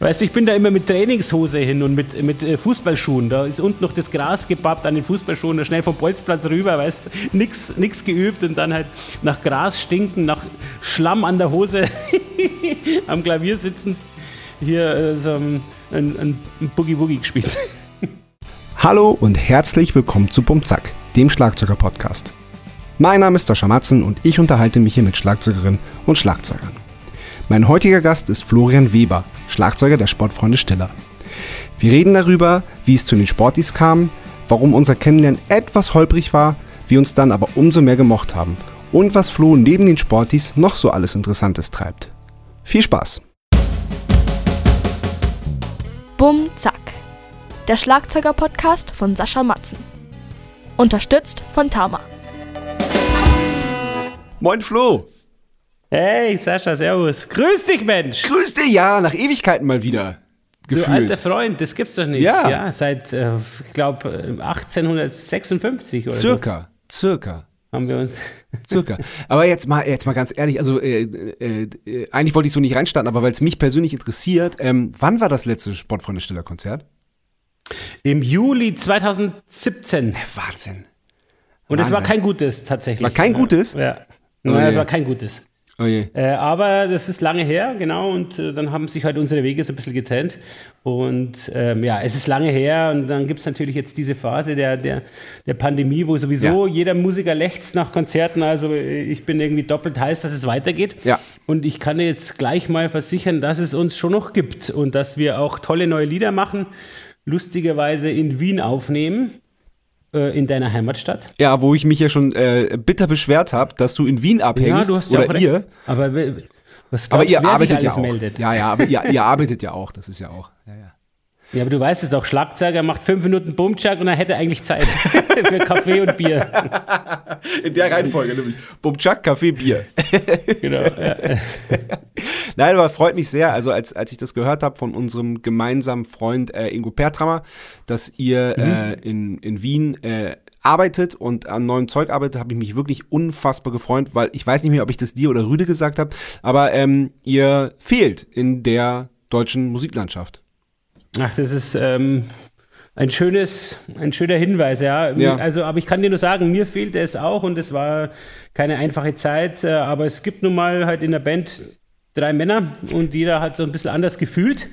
Weißt du, ich bin da immer mit Trainingshose hin und mit, mit äh, Fußballschuhen. Da ist unten noch das Gras gebappt an den Fußballschuhen, da schnell vom Bolzplatz rüber, weißt du, nix, nix geübt und dann halt nach Gras stinken, nach Schlamm an der Hose am Klavier sitzend hier äh, so ein, ein, ein Boogie-Woogie gespielt. Hallo und herzlich willkommen zu Bumzack, dem Schlagzeuger-Podcast. Mein Name ist Sascha Matzen und ich unterhalte mich hier mit Schlagzeugerinnen und Schlagzeugern. Mein heutiger Gast ist Florian Weber, Schlagzeuger der Sportfreunde Stiller. Wir reden darüber, wie es zu den Sportis kam, warum unser Kennenlernen etwas holprig war, wir uns dann aber umso mehr gemocht haben und was Flo neben den Sportis noch so alles Interessantes treibt. Viel Spaß! Bum Zack. Der Schlagzeuger-Podcast von Sascha Matzen. Unterstützt von Tama. Moin Flo! Hey, Sascha, servus. Grüß dich, Mensch. Grüß dich, ja, nach Ewigkeiten mal wieder. Gefühlt. Du alter Freund, das gibt's doch nicht. Ja. ja seit, äh, ich glaube, 1856 oder Circa, so. circa. Haben wir uns. Circa. Aber jetzt mal, jetzt mal ganz ehrlich, also äh, äh, äh eigentlich wollte ich so nicht reinstarten, aber weil es mich persönlich interessiert, ähm, wann war das letzte Sportfreunde Stiller Konzert? Im Juli 2017. Wahnsinn. Und es war kein gutes tatsächlich. War kein gutes? Ja. Nein, oh es war kein gutes. Oh äh, aber das ist lange her, genau, und äh, dann haben sich halt unsere Wege so ein bisschen getrennt. Und ähm, ja, es ist lange her und dann gibt es natürlich jetzt diese Phase der, der, der Pandemie, wo sowieso ja. jeder Musiker lechzt nach Konzerten. Also äh, ich bin irgendwie doppelt heiß, dass es weitergeht. Ja. Und ich kann jetzt gleich mal versichern, dass es uns schon noch gibt und dass wir auch tolle neue Lieder machen, lustigerweise in Wien aufnehmen. Äh, in deiner Heimatstadt. Ja, wo ich mich ja schon äh, bitter beschwert habe, dass du in Wien abhängst. Ja, du hast ja oder auch ihr. Aber was glaubst, aber ihr arbeitet ja auch. Meldet? Ja, ja, aber ihr, ihr arbeitet ja auch. Das ist ja auch. Ja, ja. Ja, aber du weißt es doch, Schlagzeuger macht fünf Minuten Bumchak und er hätte eigentlich Zeit für Kaffee und Bier. In der Reihenfolge nämlich. Bumchak, Kaffee, Bier. genau. Ja. Nein, aber freut mich sehr, also als, als ich das gehört habe von unserem gemeinsamen Freund äh, Ingo Pertrammer, dass ihr mhm. äh, in, in Wien äh, arbeitet und an neuem Zeug arbeitet, habe ich mich wirklich unfassbar gefreut, weil ich weiß nicht mehr, ob ich das dir oder Rüde gesagt habe, aber ähm, ihr fehlt in der deutschen Musiklandschaft. Ach, das ist ähm, ein schönes, ein schöner Hinweis, ja. ja. Also, aber ich kann dir nur sagen, mir fehlte es auch und es war keine einfache Zeit, äh, aber es gibt nun mal halt in der Band drei Männer und jeder hat so ein bisschen anders gefühlt.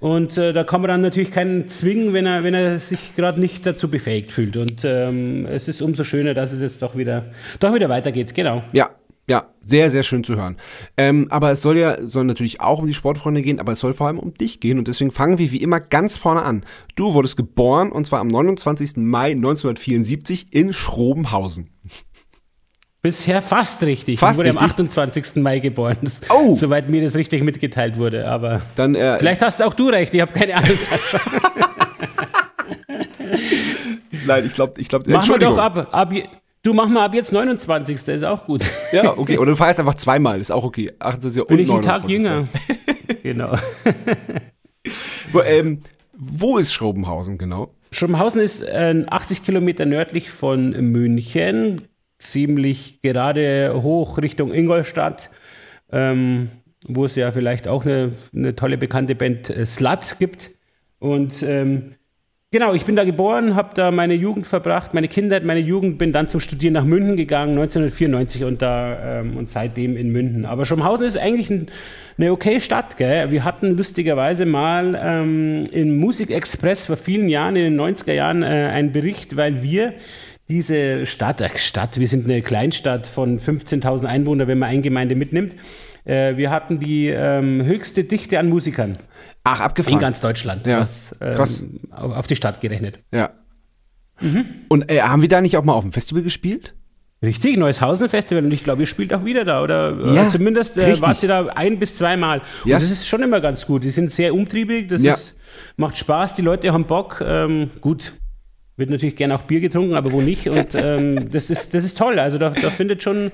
Und äh, da kann man dann natürlich keinen zwingen, wenn er, wenn er sich gerade nicht dazu befähigt fühlt. Und ähm, es ist umso schöner, dass es jetzt doch wieder, doch wieder weitergeht. Genau. Ja, ja, sehr, sehr schön zu hören. Ähm, aber es soll ja soll natürlich auch um die Sportfreunde gehen, aber es soll vor allem um dich gehen. Und deswegen fangen wir wie immer ganz vorne an. Du wurdest geboren und zwar am 29. Mai 1974 in Schrobenhausen. Bisher fast richtig. Fast ich wurde richtig? am 28. Mai geboren, das, oh. soweit mir das richtig mitgeteilt wurde. Aber Dann, äh, vielleicht hast auch du recht, ich habe keine Ahnung. Nein, ich glaube, ich glaube, Mach mal doch ab, ab, Du mach mal ab jetzt 29. ist auch gut. Ja, okay. Oder du feierst einfach zweimal, ist auch okay. 28. Bin und ich einen Tag jünger. genau. wo, ähm, wo ist Schrobenhausen genau? Schrobenhausen ist äh, 80 Kilometer nördlich von München, ziemlich gerade hoch Richtung Ingolstadt, ähm, wo es ja vielleicht auch eine, eine tolle bekannte Band äh, Slut gibt. Und ähm, Genau, ich bin da geboren, habe da meine Jugend verbracht, meine Kindheit, meine Jugend, bin dann zum Studieren nach München gegangen, 1994 und da ähm, und seitdem in München. Aber Schrobenhausen ist eigentlich ein, eine okay Stadt, gell? Wir hatten lustigerweise mal ähm, im Musikexpress vor vielen Jahren, in den 90er Jahren, äh, einen Bericht, weil wir diese Stadt, äh, Stadt, wir sind eine Kleinstadt von 15.000 Einwohnern, wenn man eine Gemeinde mitnimmt, äh, wir hatten die ähm, höchste Dichte an Musikern. Ach, abgefahren. In ganz Deutschland. Ja. Was, ähm, Krass. Auf, auf, die Stadt gerechnet. Ja. Mhm. Und äh, haben wir da nicht auch mal auf dem Festival gespielt? Richtig, Neushausen Festival und ich glaube, ihr spielt auch wieder da oder ja, äh, zumindest äh, wart ihr da ein bis zweimal. Ja. Und das ist schon immer ganz gut. Die sind sehr umtriebig, das ja. ist, macht Spaß, die Leute haben Bock. Ähm, gut, wird natürlich gerne auch Bier getrunken, aber wo nicht? Und ähm, das, ist, das ist toll. Also da, da findet schon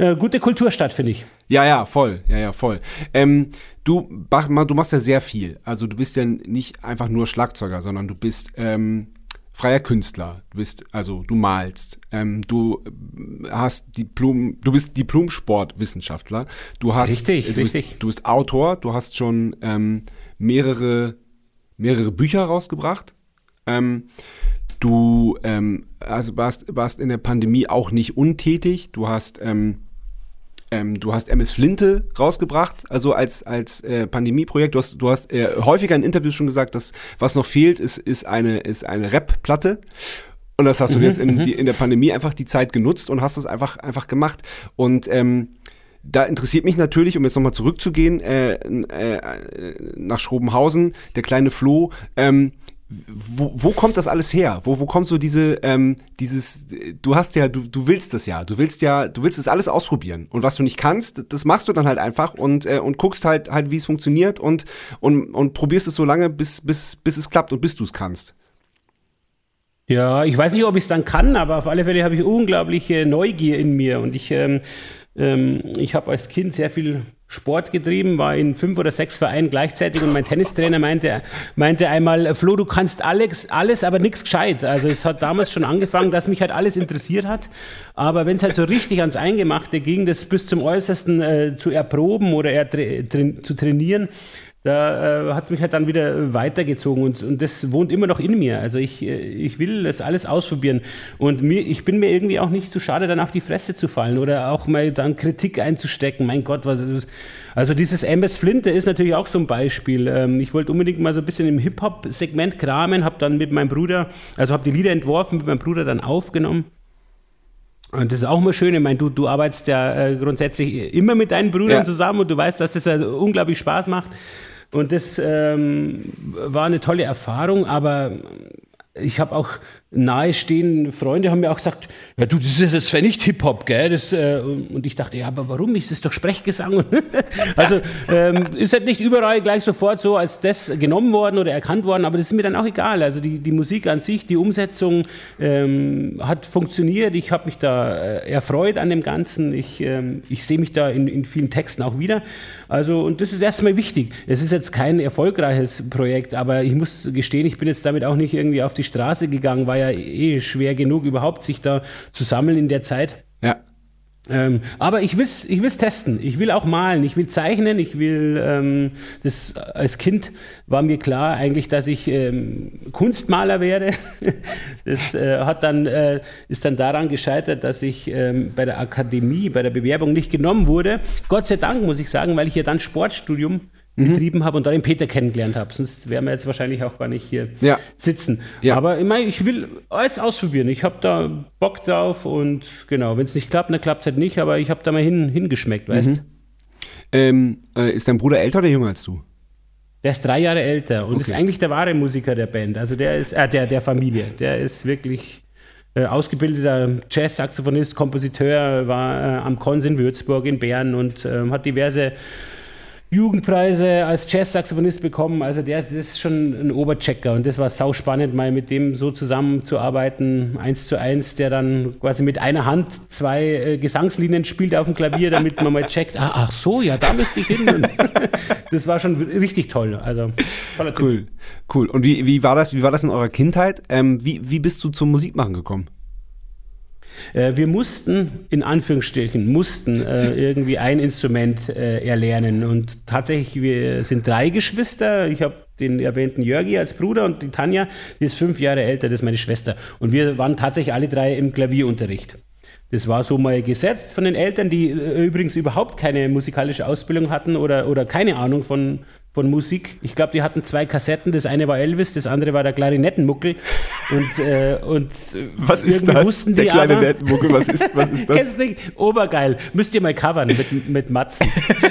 äh, gute Kultur statt, finde ich. Ja, ja, voll. Ja, ja, voll. Ähm, du, du machst ja sehr viel. Also du bist ja nicht einfach nur Schlagzeuger, sondern du bist ähm, freier Künstler. Du bist, also du malst, ähm, du hast Diplom, du bist Diplom-Sportwissenschaftler. Du hast, richtig, du richtig. Bist, du bist Autor. Du hast schon ähm, mehrere mehrere Bücher rausgebracht. Ähm, du ähm, also warst, warst in der Pandemie auch nicht untätig. Du hast ähm, ähm, du hast MS Flinte rausgebracht, also als, als äh, Pandemieprojekt. Du hast, du hast äh, häufiger in Interviews schon gesagt, dass was noch fehlt, ist, ist eine, ist eine Rap-Platte. Und das hast du Mhm, jetzt in, die, in der Pandemie einfach die Zeit genutzt und hast es einfach, einfach gemacht. Und ähm, da interessiert mich natürlich, um jetzt nochmal zurückzugehen, äh, äh, nach Schrobenhausen, der kleine Flo, ähm, wo, wo kommt das alles her? Wo, wo kommt so diese, ähm, dieses, du hast ja, du, du willst das ja, du willst ja, du willst das alles ausprobieren. Und was du nicht kannst, das machst du dann halt einfach und, äh, und guckst halt, halt wie es funktioniert und, und, und probierst es so lange, bis, bis, bis es klappt und bis du es kannst. Ja, ich weiß nicht, ob ich es dann kann, aber auf alle Fälle habe ich unglaubliche Neugier in mir und ich, ähm, ähm, ich habe als Kind sehr viel Sport getrieben, war in fünf oder sechs Vereinen gleichzeitig und mein Tennistrainer meinte, meinte einmal, Flo, du kannst alles, alles aber nichts gescheit. Also es hat damals schon angefangen, dass mich halt alles interessiert hat, aber wenn es halt so richtig ans Eingemachte ging, das bis zum Äußersten äh, zu erproben oder er, tra tra zu trainieren, da äh, hat es mich halt dann wieder weitergezogen und, und das wohnt immer noch in mir. Also ich, äh, ich will das alles ausprobieren und mir, ich bin mir irgendwie auch nicht zu schade, dann auf die Fresse zu fallen oder auch mal dann Kritik einzustecken. Mein Gott, was also dieses MS Flinte ist natürlich auch so ein Beispiel. Ähm, ich wollte unbedingt mal so ein bisschen im Hip-Hop-Segment kramen, habe dann mit meinem Bruder, also habe die Lieder entworfen, mit meinem Bruder dann aufgenommen. Und das ist auch mal schön. Ich meine, du, du arbeitest ja äh, grundsätzlich immer mit deinen Brüdern Ja. zusammen und du weißt, dass das ja unglaublich Spaß macht. Und das ähm, war eine tolle Erfahrung, aber ich habe auch nahestehende Freunde haben mir auch gesagt, ja du, das ist wäre nicht Hip-Hop, gell? Das, äh, und ich dachte, ja, aber warum nicht? Das ist doch Sprechgesang. also ähm, ist halt nicht überall gleich sofort so als das genommen worden oder erkannt worden, aber das ist mir dann auch egal. Also die, die Musik an sich, die Umsetzung ähm, hat funktioniert. Ich habe mich da äh, erfreut an dem Ganzen. Ich, ähm, ich sehe mich da in, in vielen Texten auch wieder. Also, und das ist erstmal wichtig. Es ist jetzt kein erfolgreiches Projekt, aber ich muss gestehen, ich bin jetzt damit auch nicht irgendwie auf die Straße gegangen, war ja eh schwer genug, überhaupt sich da zu sammeln in der Zeit. Ja. Ähm, aber ich will es ich will's testen. Ich will auch malen. Ich will zeichnen. Ich will, ähm, das als Kind war mir klar eigentlich, dass ich ähm, Kunstmaler werde. das äh, hat dann, äh, ist dann daran gescheitert, dass ich ähm, bei der Akademie, bei der Bewerbung nicht genommen wurde. Gott sei Dank, muss ich sagen, weil ich ja dann Sportstudium betrieben habe und da den Peter kennengelernt habe. Sonst wären wir jetzt wahrscheinlich auch gar nicht hier Ja. sitzen. Ja. Aber ich, meine, ich will alles ausprobieren. Ich habe da Bock drauf und genau, wenn es nicht klappt, dann klappt es halt nicht, aber ich habe da mal hin, hingeschmeckt, weißt Mhm. Ähm, äh, ist dein Bruder älter oder jünger als du? Der ist drei Jahre älter und Okay. ist eigentlich der wahre Musiker der Band. Also der ist, äh, der, der Familie. Der ist wirklich äh, ausgebildeter Jazz-Saxophonist, Kompositeur, war äh, am Kons in Würzburg, in Bern und ähm, hat diverse Jugendpreise als Jazz-Saxophonist bekommen. Also der das ist schon ein Oberchecker und das war sau spannend, mal mit dem so zusammenzuarbeiten, eins zu eins, der dann quasi mit einer Hand zwei äh, Gesangslinien spielt auf dem Klavier, damit man mal checkt, ah, ach so, ja, da müsste ich hin. Das war schon richtig toll. Also. Cool, cool. Und wie, wie war das? Wie war das in eurer Kindheit? Ähm, wie, wie bist du zum Musikmachen gekommen? Äh, wir mussten, in Anführungsstrichen, mussten äh, irgendwie ein Instrument äh, erlernen. Und tatsächlich, wir sind drei Geschwister. Ich habe den erwähnten Jörgi als Bruder und die Tanja, die ist fünf Jahre älter, das ist meine Schwester. Und wir waren tatsächlich alle drei im Klavierunterricht. Das war so mal gesetzt von den Eltern, die äh, übrigens überhaupt keine musikalische Ausbildung hatten oder, oder keine Ahnung von, von Musik. Ich glaube, die hatten zwei Kassetten. Das eine war Elvis, das andere war der Klarinettenmuckel. Und, äh, und Was ist das? wussten der die kleine aber- Nettenmuckel, was ist, was ist das? Kennst du nicht? Obergeil. Müsst ihr mal covern mit, mit Matzen.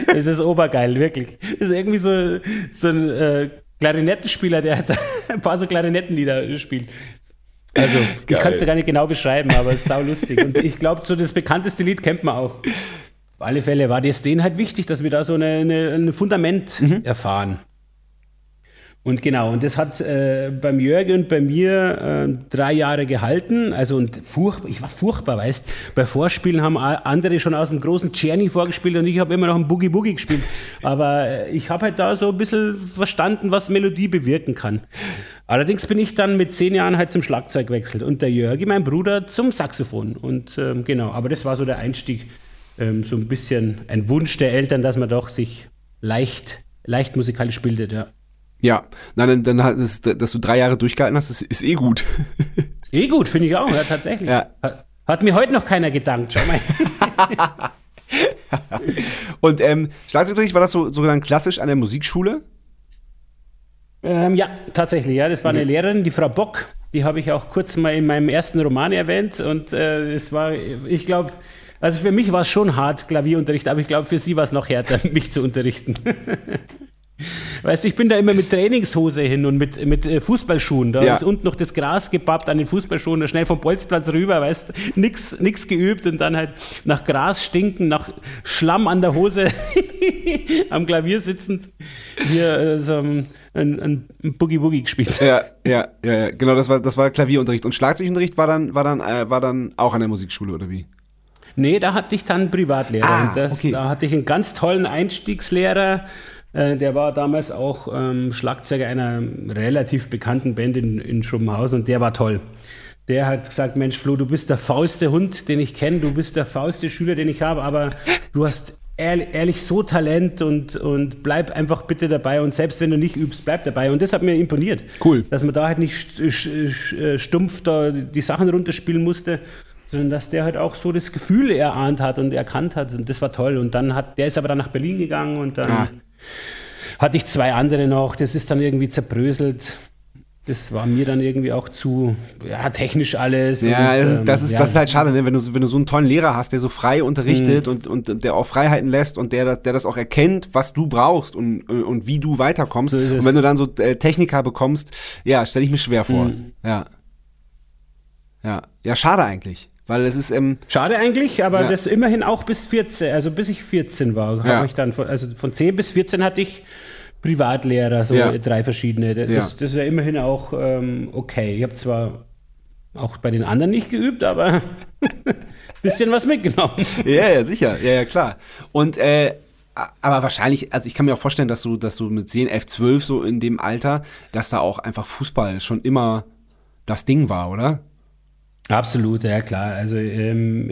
Das ist obergeil, wirklich. Das ist irgendwie so, so ein äh, Klarinettenspieler, der hat ein paar so Klarinettenlieder spielt. Also, ich kann es dir gar nicht genau beschreiben, aber es ist sau lustig. Und ich glaube, so das bekannteste Lied kennt man auch. Auf alle Fälle war das denen halt wichtig, dass wir da so eine, eine, ein Fundament erfahren. Und genau, und das hat äh, beim Jörg und bei mir äh, drei Jahre gehalten. Also und furchtbar, ich war furchtbar, weißt Bei Vorspielen haben andere schon aus dem großen Czerny vorgespielt und ich habe immer noch ein Boogie Boogie gespielt. Aber äh, ich habe halt da so ein bisschen verstanden, was Melodie bewirken kann. Allerdings bin ich dann mit zehn Jahren halt zum Schlagzeug gewechselt und der Jörgi, mein Bruder, zum Saxophon. Und ähm, genau, aber das war so der Einstieg, ähm, so ein bisschen ein Wunsch der Eltern, dass man doch sich leicht, leicht musikalisch bildet, ja. Ja, nein, dann, dann ist, dass du drei Jahre durchgehalten hast, ist, ist eh gut. Eh gut, finde ich auch, ja, tatsächlich. Ja. Hat, hat, mir heute noch keiner gedankt, schau mal. Und ähm, Schlagzeugunterricht, war das so, so dann klassisch an der Musikschule? Ähm, ja, tatsächlich, ja. Das war eine Lehrerin, die Frau Bock. Die habe ich auch kurz mal in meinem ersten Roman erwähnt. Und äh, es war, ich glaube, also für mich war es schon hart, Klavierunterricht, aber ich glaube, für sie war es noch härter, mich zu unterrichten. Weißt du, ich bin da immer mit Trainingshose hin und mit, mit äh, Fußballschuhen. Da ja. ist unten noch das Gras gebappt an den Fußballschuhen, schnell vom Bolzplatz rüber, weißt du, nix, geübt und dann halt nach Gras stinken, nach Schlamm an der Hose am Klavier sitzend hier äh, so ein, ein, ein Boogie-Boogie gespielt. Ja, ja, ja, ja, genau, das war, das war Klavierunterricht. Und Schlagzeugunterricht war dann, war, dann, äh, war dann auch an der Musikschule, oder wie? Nee, da hatte ich dann Privatlehrer. Ah, das, okay. Da hatte ich einen ganz tollen Einstiegslehrer, äh, der war damals auch ähm, Schlagzeuger einer relativ bekannten Band in, in Schuppenhausen und der war toll. Der hat gesagt, Mensch Flo, du bist der faulste Hund, den ich kenne, du bist der faulste Schüler, den ich habe, aber du hast ehrlich, so Talent und, und bleib einfach bitte dabei und selbst wenn du nicht übst, bleib dabei. Und das hat mir imponiert. Cool. Dass man da halt nicht stumpf da die Sachen runterspielen musste, sondern dass der halt auch so das Gefühl erahnt hat und erkannt hat. Und das war toll. Und dann hat, der ist aber dann nach Berlin gegangen und dann ah. hatte ich zwei andere noch. Das ist dann irgendwie zerbröselt. Das war mir dann irgendwie auch zu ja, technisch alles. Ja, und, das, ist, das, ist, ja. das ist halt schade, ne? wenn, du, wenn du so einen tollen Lehrer hast, der so frei unterrichtet mhm. und, und der auch Freiheiten lässt und der, der das auch erkennt, was du brauchst und, und wie du weiterkommst. So und wenn du dann so äh, Techniker bekommst, ja, stelle ich mir schwer vor. Mhm. Ja. Ja. Ja, schade eigentlich. Weil es ist. Ähm, Schade eigentlich, aber ja. das immerhin auch bis 14, also bis ich 14 war, ja. habe ich dann, von, also von 10 bis 14 hatte ich Privatlehrer, so ja. drei verschiedene. Das, das, ist ja immerhin auch ähm, okay. Ich habe zwar auch bei den anderen nicht geübt, aber ein bisschen was mitgenommen. Ja, ja, sicher. Ja, ja, klar. Und äh, aber wahrscheinlich, also ich kann mir auch vorstellen, dass du, dass du mit 10, 11, 12 so in dem Alter, dass da auch einfach Fußball schon immer das Ding war, oder? Absolut, ja klar. Also ähm,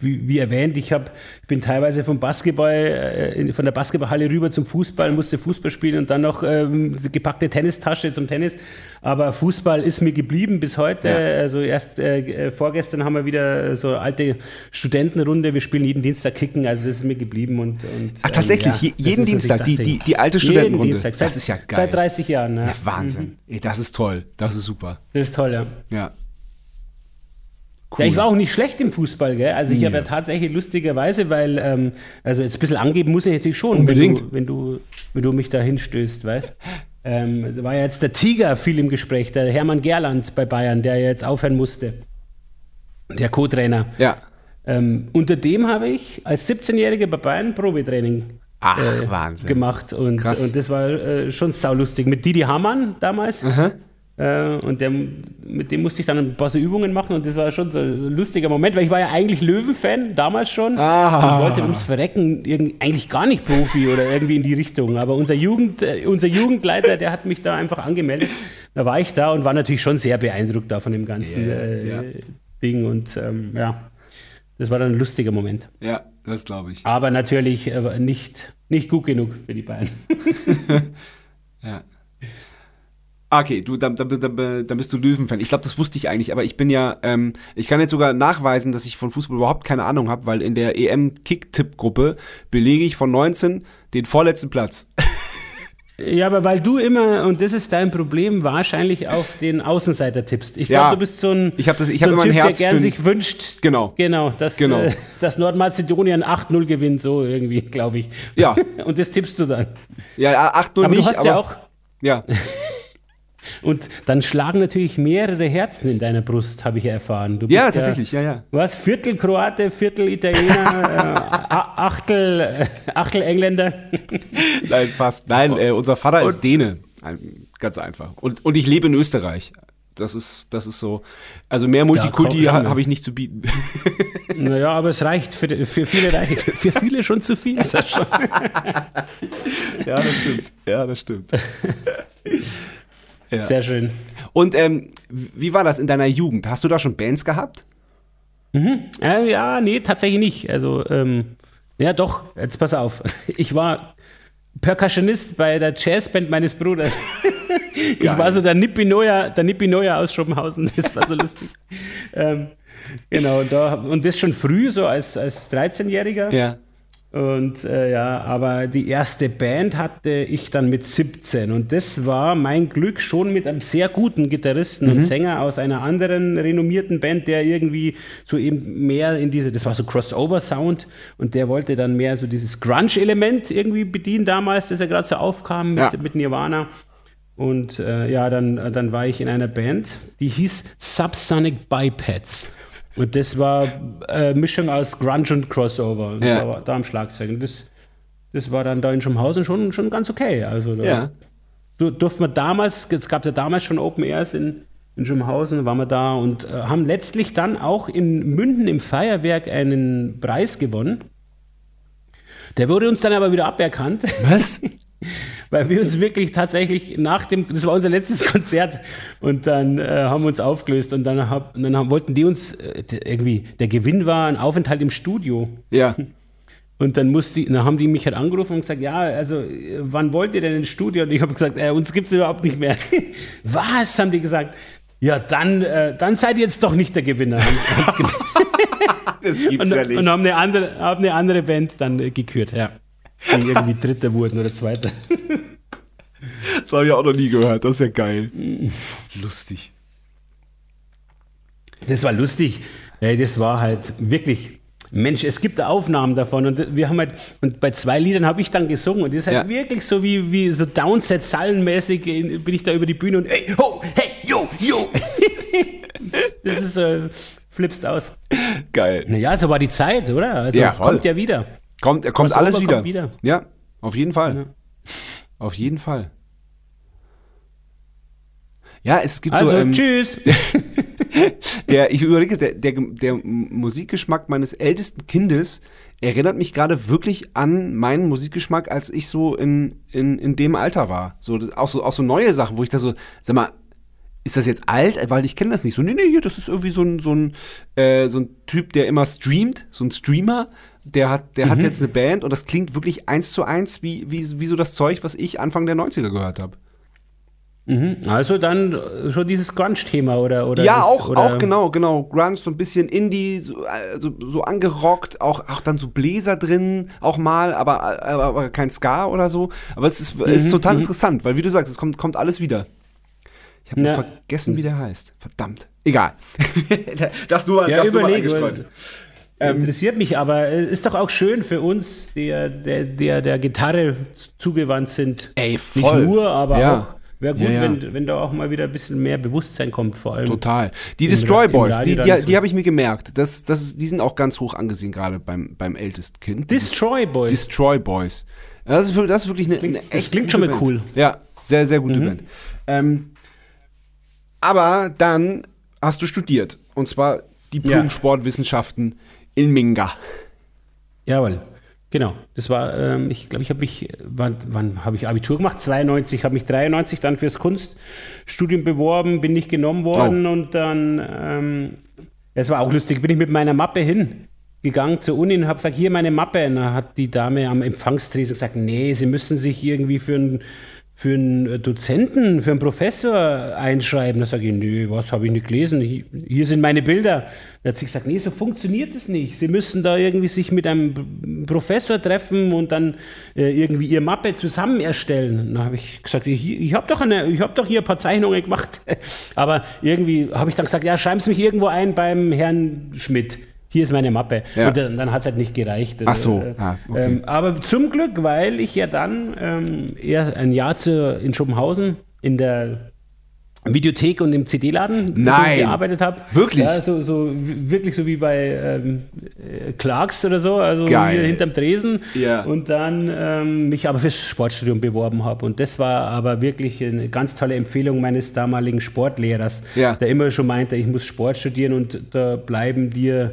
wie, wie, erwähnt, ich habe, ich bin teilweise vom Basketball, äh, von der Basketballhalle rüber zum Fußball, musste Fußball spielen und dann noch ähm, gepackte Tennistasche zum Tennis. Aber Fußball ist mir geblieben bis heute. Ja. Also erst äh, äh vorgestern haben wir wieder so alte Studentenrunde. Wir spielen jeden Dienstag Kicken, also das ist mir geblieben und. und Ach tatsächlich, ähm, ja, jeden Dienstag die, die, die alte Studentenrunde. Dienstag, das ist ja geil. Seit 30 Jahren. Ja, ja Wahnsinn. Mhm. Das ist toll. Das ist super. Das ist toll, ja. Ja. Cool. Ja, ich war auch nicht schlecht im Fußball, gell? Also ich ja. habe ja tatsächlich lustigerweise, weil, ähm, also jetzt ein bisschen angeben muss ich natürlich schon, Unbedingt. Wenn, du, wenn, du, wenn du mich da hinstößt, weißt ähm, war ja jetzt der Tiger viel im Gespräch, der Hermann Gerland bei Bayern, der jetzt aufhören musste. Der Co-Trainer. Ja. Ähm, unter dem habe ich als 17-Jähriger bei Bayern Probetraining Ach, äh, gemacht. Und, Krass. und das war äh, schon saulustig. Mit Didi Hamann damals. Aha. Äh, und der, mit dem musste ich dann ein paar so Übungen machen und das war schon so ein lustiger Moment, weil ich war ja eigentlich Löwen-Fan, damals schon. Ah. Und wollte ums Verrecken eigentlich gar nicht Profi oder irgendwie in die Richtung. Aber unser, Jugend, äh, unser Jugendleiter, der hat mich da einfach angemeldet. Da war ich da und war natürlich schon sehr beeindruckt da von dem ganzen yeah, äh, yeah. Ding. Und ähm, ja, das war dann ein lustiger Moment. Ja, das glaube ich. Aber natürlich äh, nicht, nicht gut genug für die beiden. ja. Ah, okay, du, dann, dann, dann, dann bist du Löwenfan. Ich glaube, das wusste ich eigentlich, aber ich bin ja, ähm, ich kann jetzt sogar nachweisen, dass ich von Fußball überhaupt keine Ahnung habe, weil in der EM-Kick-Tipp-Gruppe belege ich von 19 den vorletzten Platz. Ja, aber weil du immer, und das ist dein Problem, wahrscheinlich auf den Außenseiter tippst. Ich glaube, ja, du bist so ein, ich hab das, ich so ein immer Typ, Herz der gern sich wünscht, genau, genau, dass, genau. Äh, dass Nordmazedonien 8-0 gewinnt, so irgendwie, glaube ich. Ja. Und das tippst du dann. Ja, 8-0 nicht, aber du hast aber, ja auch... Ja. Und dann schlagen natürlich mehrere Herzen in deiner Brust, habe ich erfahren. ja, tatsächlich, ja, ja. Was? Viertel Kroate, Viertel Italiener, äh, Achtel, äh, Achtel Engländer? Nein, fast. Nein, äh, unser Vater und, ist Däne. Ganz einfach. Und, und ich lebe in Österreich. Das ist, das ist so. Also mehr Multikulti ha, habe ich nicht zu bieten. Naja, aber es reicht für, für viele reicht, für viele schon zu viel. Sascha. ja, das stimmt. Ja, das stimmt. Ja. Sehr schön. Und ähm, wie war das in deiner Jugend? Hast du da schon Bands gehabt? Äh, ja, nee, tatsächlich nicht. Also, ähm, ja, doch, jetzt pass auf. Ich war Percussionist bei der Jazzband meines Bruders. ich war so der Nippi Neuer, der Nippi Neuer aus Schoppenhausen. Das war so lustig. ähm, genau, da, und das schon früh, so als, als 13-Jähriger. Ja. Und äh, ja, aber die erste Band hatte ich dann mit 17 und das war mein Glück schon mit einem sehr guten Gitarristen und Sänger aus einer anderen renommierten Band, der irgendwie so eben mehr in diese, das war so Crossover-Sound und der wollte dann mehr so dieses Grunge-Element irgendwie bedienen damals, das er gerade so aufkam mit, Ja. mit Nirvana. Und äh, ja, dann, dann war ich in einer Band, die hieß Subsonic Bipeds. Und das war äh, Mischung aus Grunge und Crossover. Ja. da, da am Schlagzeug. Und das, das war dann da in Schumhausen schon, schon ganz okay. Also da Ja. du, durften wir damals, es gab ja damals schon Open Airs in, in Schumhausen, waren wir da und äh, haben letztlich dann auch in Münden im Feuerwerk einen Preis gewonnen. Der wurde uns dann aber wieder aberkannt. Was? Weil wir uns wirklich tatsächlich nach dem, das war unser letztes Konzert und dann äh, haben wir uns aufgelöst und dann, hab, und dann haben, wollten die uns äh, irgendwie, der Gewinn war ein Aufenthalt im Studio. Ja. Und dann, musste, dann haben die mich halt angerufen und gesagt, ja, also äh, wann wollt ihr denn ins Studio? Und ich habe gesagt, äh, uns gibt es überhaupt nicht mehr. Was, haben die gesagt? Ja, dann, äh, dann seid ihr jetzt doch nicht der Gewinner. Das gibt's und, ja nicht. und haben, eine andere, haben eine andere Band dann äh, gekürt, ja. Die irgendwie Dritter wurden oder Zweiter. Das habe ich auch noch nie gehört. Das ist ja geil. Lustig. Das war lustig. Ey, das war halt wirklich. Mensch, es gibt da Aufnahmen davon und wir haben halt, und bei zwei Liedern habe ich dann gesungen und das ist halt Ja. wirklich so wie, wie so Downset Sallenmäßig in- bin ich da über die Bühne und ey, ho, hey, yo, yo. das ist, äh, flippst aus. Geil. Naja, so war die Zeit, oder? Also Ja, voll. kommt ja wieder. Kommt, er kommt Crossover alles wieder. kommt wieder. Ja, auf jeden Fall. Auf jeden Fall. Ja, es gibt Also, so. Ähm, tschüss. der, ich überlege, der, der, der Musikgeschmack meines ältesten Kindes erinnert mich gerade wirklich an meinen Musikgeschmack, als ich so in, in, in dem Alter war. So, auch, so, auch so neue Sachen, wo ich da so, sag mal, ist das jetzt alt? Weil ich kenne das nicht. So, nee, nee, das ist irgendwie so ein, so ein, äh, so ein Typ, der immer streamt, so ein Streamer. Der hat, der hat jetzt eine Band und das klingt wirklich eins zu eins wie, wie, wie so das Zeug, was ich Anfang der 90er gehört habe. Mhm. Also dann äh, schon dieses Grunge-Thema oder, oder Ja, das- auch, oder, auch genau, genau. Grunge, so ein bisschen Indie, so, äh, so, angerockt, auch, auch dann so Bläser drin, auch mal, aber, aber, aber kein Ska oder so. Aber es ist, ist Mhm, total interessant, weil wie du sagst, es kommt, kommt alles wieder. Ich habe Ja. vergessen, wie der heißt. Verdammt. Egal. das nur, Ja, das nur mal eingestreut. Interessiert mich, aber ist doch auch schön für uns, ja der, der, der Gitarre zugewandt sind. Ey, Nicht voll. nur, aber Ja. auch. Wäre gut, Ja, ja. Wenn, wenn da auch mal wieder ein bisschen mehr Bewusstsein kommt, vor allem. Total. Die Im Destroy Boys, die, die, die habe ich mir gemerkt. Das, das ist, die sind auch ganz hoch angesehen, gerade beim, beim Ältestkind. Destroy Boys. Destroy Boys. Das ist, wirklich- das ist wirklich eine, klingt- eine das echt klingt gute schon mal cool. Ja, sehr, sehr gute Band. Ähm, aber dann hast du studiert. Und zwar Diplom-Sportwissenschaften in Minga. Jawohl. Genau. Das war, ähm, ich glaube, ich habe mich, wann, wann habe ich Abitur gemacht? 92, habe mich 93 dann fürs Kunststudium beworben, bin nicht genommen worden Oh. und dann, ähm, es war auch lustig, bin ich mit meiner Mappe hin gegangen zur Uni und habe gesagt, hier meine Mappe. Und da hat die Dame am Empfangstresen gesagt, nee, Sie müssen sich irgendwie für einen für einen Dozenten, für einen Professor einschreiben. Da sage ich, nö, was habe ich nicht gelesen? Hier, sind meine Bilder. Da hat sie gesagt, nee, so funktioniert es nicht. Sie müssen da irgendwie sich mit einem Professor treffen und dann äh, irgendwie ihre Mappe zusammen erstellen. Und da habe ich gesagt, ich, ich habe doch, hab doch hier ein paar Zeichnungen gemacht. Aber irgendwie habe ich dann gesagt, ja, schreiben Sie mich irgendwo ein beim Herrn Schmidt. Hier ist meine Mappe. Ja. Und dann, dann hat es halt nicht gereicht. Ach so, Äh, ah, okay. ähm, aber zum Glück, weil ich ja dann ähm, eher ein Jahr zu, in Schoppenhausen in der Videothek und im CD-Laden gearbeitet habe. Wirklich? Ja, so, so wirklich so wie bei ähm, äh, Clarks oder so, also Geil. hier hinterm Tresen. Ja. Und dann ähm, mich aber fürs Sportstudium beworben habe. Und das war aber wirklich eine ganz tolle Empfehlung meines damaligen Sportlehrers, Ja. der immer schon meinte, ich muss Sport studieren und da bleiben dir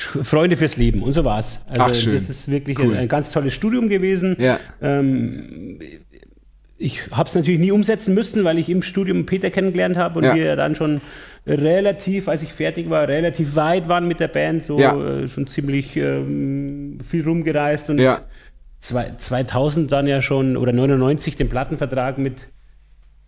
Freunde fürs Leben. Und so war's. Also Ach, schön. das ist wirklich Cool. ein, ein ganz tolles Studium gewesen. Ja. Ähm, ich habe es natürlich nie umsetzen müssen, weil ich im Studium Peter kennengelernt habe und Ja. wir dann schon relativ, als ich fertig war, relativ weit waren mit der Band, so Ja. äh, schon ziemlich ähm, viel rumgereist und Ja. zwei, 2000 dann ja schon oder 99 den Plattenvertrag mit,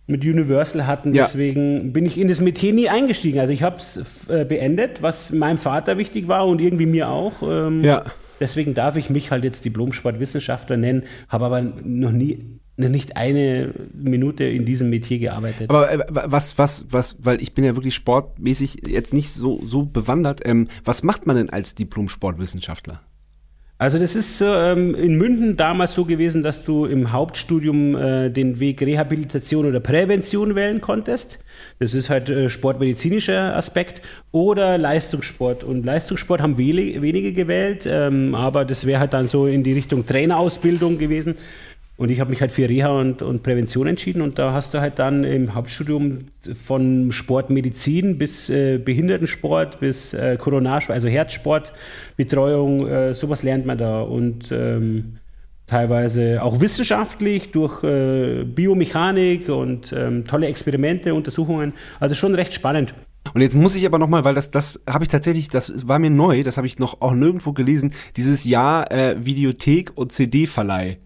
mit Universal hatten. Ja. Deswegen bin ich in das Metier nie eingestiegen. Also ich habe es äh, beendet, was meinem Vater wichtig war und irgendwie mir auch. Ähm, Ja. Deswegen darf ich mich halt jetzt Diplom-Sportwissenschaftler nennen, habe aber noch nie, nicht eine Minute in diesem Metier gearbeitet. Aber äh, was, was, was, weil ich bin ja wirklich sportmäßig jetzt nicht so, so bewandert. Ähm, was macht man denn als Diplom-Sportwissenschaftler? Also das ist ähm, in München damals so gewesen, dass du im Hauptstudium äh, den Weg Rehabilitation oder Prävention wählen konntest. Das ist halt äh, sportmedizinischer Aspekt oder Leistungssport. Und Leistungssport haben wenig, wenige gewählt, ähm, aber das wäre halt dann so in die Richtung Trainerausbildung gewesen. Und ich habe mich halt für Reha und, und Prävention entschieden und da hast du halt dann im Hauptstudium von Sportmedizin bis äh, Behindertensport bis äh, Coronarsport, also Herzsportbetreuung, äh, sowas lernt man da und ähm, teilweise auch wissenschaftlich durch äh, Biomechanik und ähm, tolle Experimente, Untersuchungen, also schon recht spannend. Und jetzt muss ich aber nochmal, weil das, das habe ich tatsächlich, das war mir neu, das habe ich noch auch nirgendwo gelesen, dieses Jahr äh, Videothek und CD-Verleih.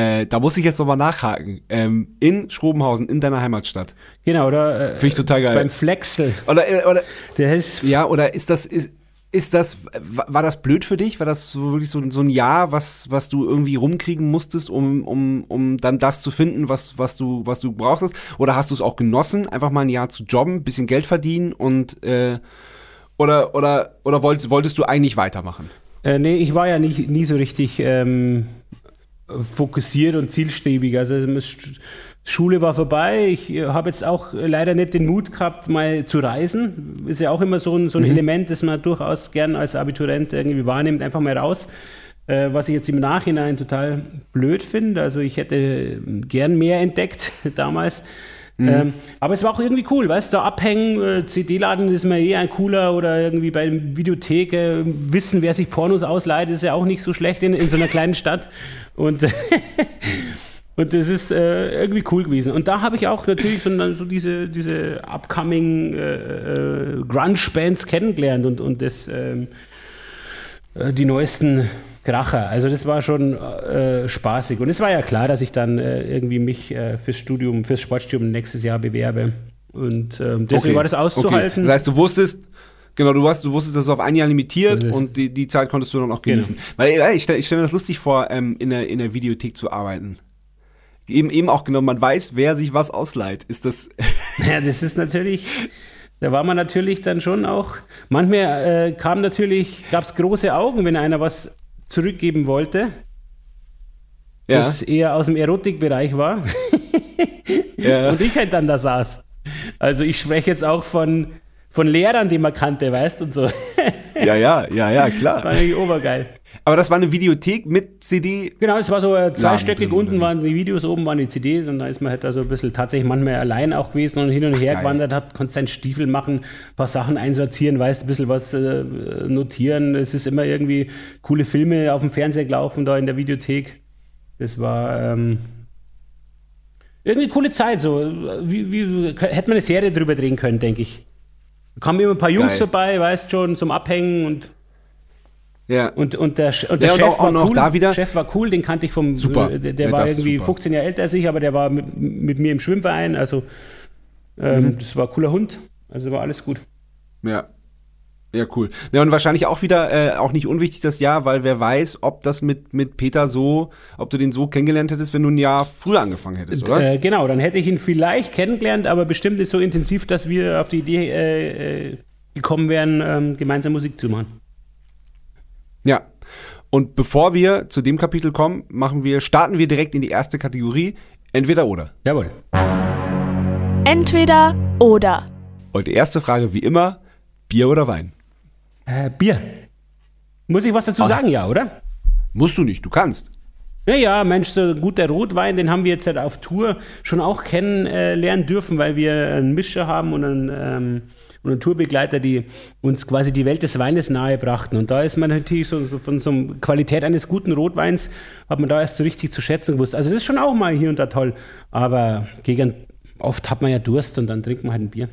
Äh, da muss ich jetzt nochmal nachhaken. Ähm, in Schrobenhausen, in deiner Heimatstadt. Genau, oder? Äh, Finde ich total geil. Beim Flexel. Oder, äh, oder Der ist ja, oder ist das, ist, ist das, wa- war das blöd für dich? War das so wirklich so, so ein Jahr, was, was du irgendwie rumkriegen musstest, um, um, um dann das zu finden, was, was du, was du brauchst? Oder hast du es auch genossen, einfach mal ein Jahr zu jobben, bisschen Geld verdienen und, äh, oder, oder, oder wolltest, wolltest du eigentlich weitermachen? Äh, nee, ich war ja nie, nie so richtig ähm, fokussiert und zielstrebig. Also Schule war vorbei. Ich äh, habe jetzt auch leider nicht den Mut gehabt, mal zu reisen. Ist ja auch immer so ein, so ein Element, das man durchaus gern als Abiturient irgendwie wahrnimmt, einfach mal raus. Äh, was ich jetzt im Nachhinein total blöd finde. Also ich hätte gern mehr entdeckt damals. Ähm, aber es war auch irgendwie cool, weißt du, da abhängen, äh, CD-Laden ist mir eh ein cooler oder irgendwie bei der Videothek äh, wissen, wer sich Pornos ausleiht, ist ja auch nicht so schlecht in, in so einer kleinen Stadt. Und, und das ist äh, irgendwie cool gewesen. Und da habe ich auch natürlich so, so diese, diese upcoming äh, äh, Grunge-Bands kennengelernt und, und das, ähm, äh, die neuesten Kracher. Also das war schon äh, spaßig. Und es war ja klar, dass ich dann äh, irgendwie mich äh, fürs Studium, fürs Sportstudium nächstes Jahr bewerbe. Und ähm, deswegen Okay, war das auszuhalten. Okay. Das heißt, du wusstest, genau, du, warst, du wusstest, das ist auf ein Jahr limitiert es. und die, die Zeit konntest du dann auch Genau. genießen. Weil äh, ich stelle ich stell mir das lustig vor, ähm, in, der, in der Videothek zu arbeiten. Eben, eben auch genau, man weiß, wer sich was ausleiht. Ist das, Ja, das ist natürlich, da war man natürlich dann schon auch, manchmal äh, kam natürlich, gab es große Augen, wenn einer was zurückgeben wollte, ja, das eher aus dem Erotikbereich war ja. und ich halt dann da saß. Also ich spreche jetzt auch von, von Lehrern, die man kannte, weißt und so. ja, ja, ja, ja, War klar. natürlich obergeil. Aber das war eine Videothek mit CD. Genau, es war so äh, zweistöckig, unten waren die Videos, oben waren die CDs und da ist man halt da so ein bisschen tatsächlich manchmal allein auch gewesen und hin und her geil. gewandert, hat, konnte seinen Stiefel machen, ein paar Sachen einsortieren, weißt, ein bisschen was äh, notieren. Es ist immer irgendwie coole Filme auf dem Fernseher gelaufen da in der Videothek. Das war ähm, irgendwie coole Zeit, so wie, wie hätte man eine Serie drüber drehen können, denke ich. Da kamen immer ein paar Jungs Geil. vorbei, weißt schon, zum Abhängen und Ja. und, und der, und der und Chef auch- auch war cool. da wieder- Chef war cool, den kannte ich vom. Super. äh, Der, der Ja, war irgendwie super. 15 Jahre älter als ich, aber der war mit, mit mir im Schwimmverein. Also, ähm, Mhm. das war ein cooler Hund. Also war alles gut. Ja. Ja, cool. Ja, und wahrscheinlich auch wieder äh, auch nicht unwichtig das Jahr, weil wer weiß, ob das mit, mit Peter so, ob du den so kennengelernt hättest, wenn du ein Jahr früher angefangen hättest, oder? Äh, genau, dann hätte ich ihn vielleicht kennengelernt, aber bestimmt nicht so intensiv, dass wir auf die Idee äh, äh, gekommen wären, ähm, gemeinsam Musik zu machen. Ja. Und bevor wir zu dem Kapitel kommen, machen wir, starten wir direkt in die erste Kategorie. Entweder oder. Jawohl. Entweder oder. Und die erste Frage, wie immer, Bier oder Wein? Äh, Bier. Muss ich was dazu Ah. sagen, ja, oder? Musst du nicht, du kannst. Ja, ja, Mensch, so ein guter Rotwein, den haben wir jetzt halt auf Tour schon auch kennenlernen dürfen, weil wir einen Mischer haben und einen ähm, oder Tourbegleiter, die uns quasi die Welt des Weines nahe brachten. Und da ist man natürlich so, so von so einer Qualität eines guten Rotweins, hat man da erst so richtig zu schätzen gewusst. Also das ist schon auch mal hier und da toll. Aber gegen, oft hat man ja Durst und dann trinkt man halt ein Bier.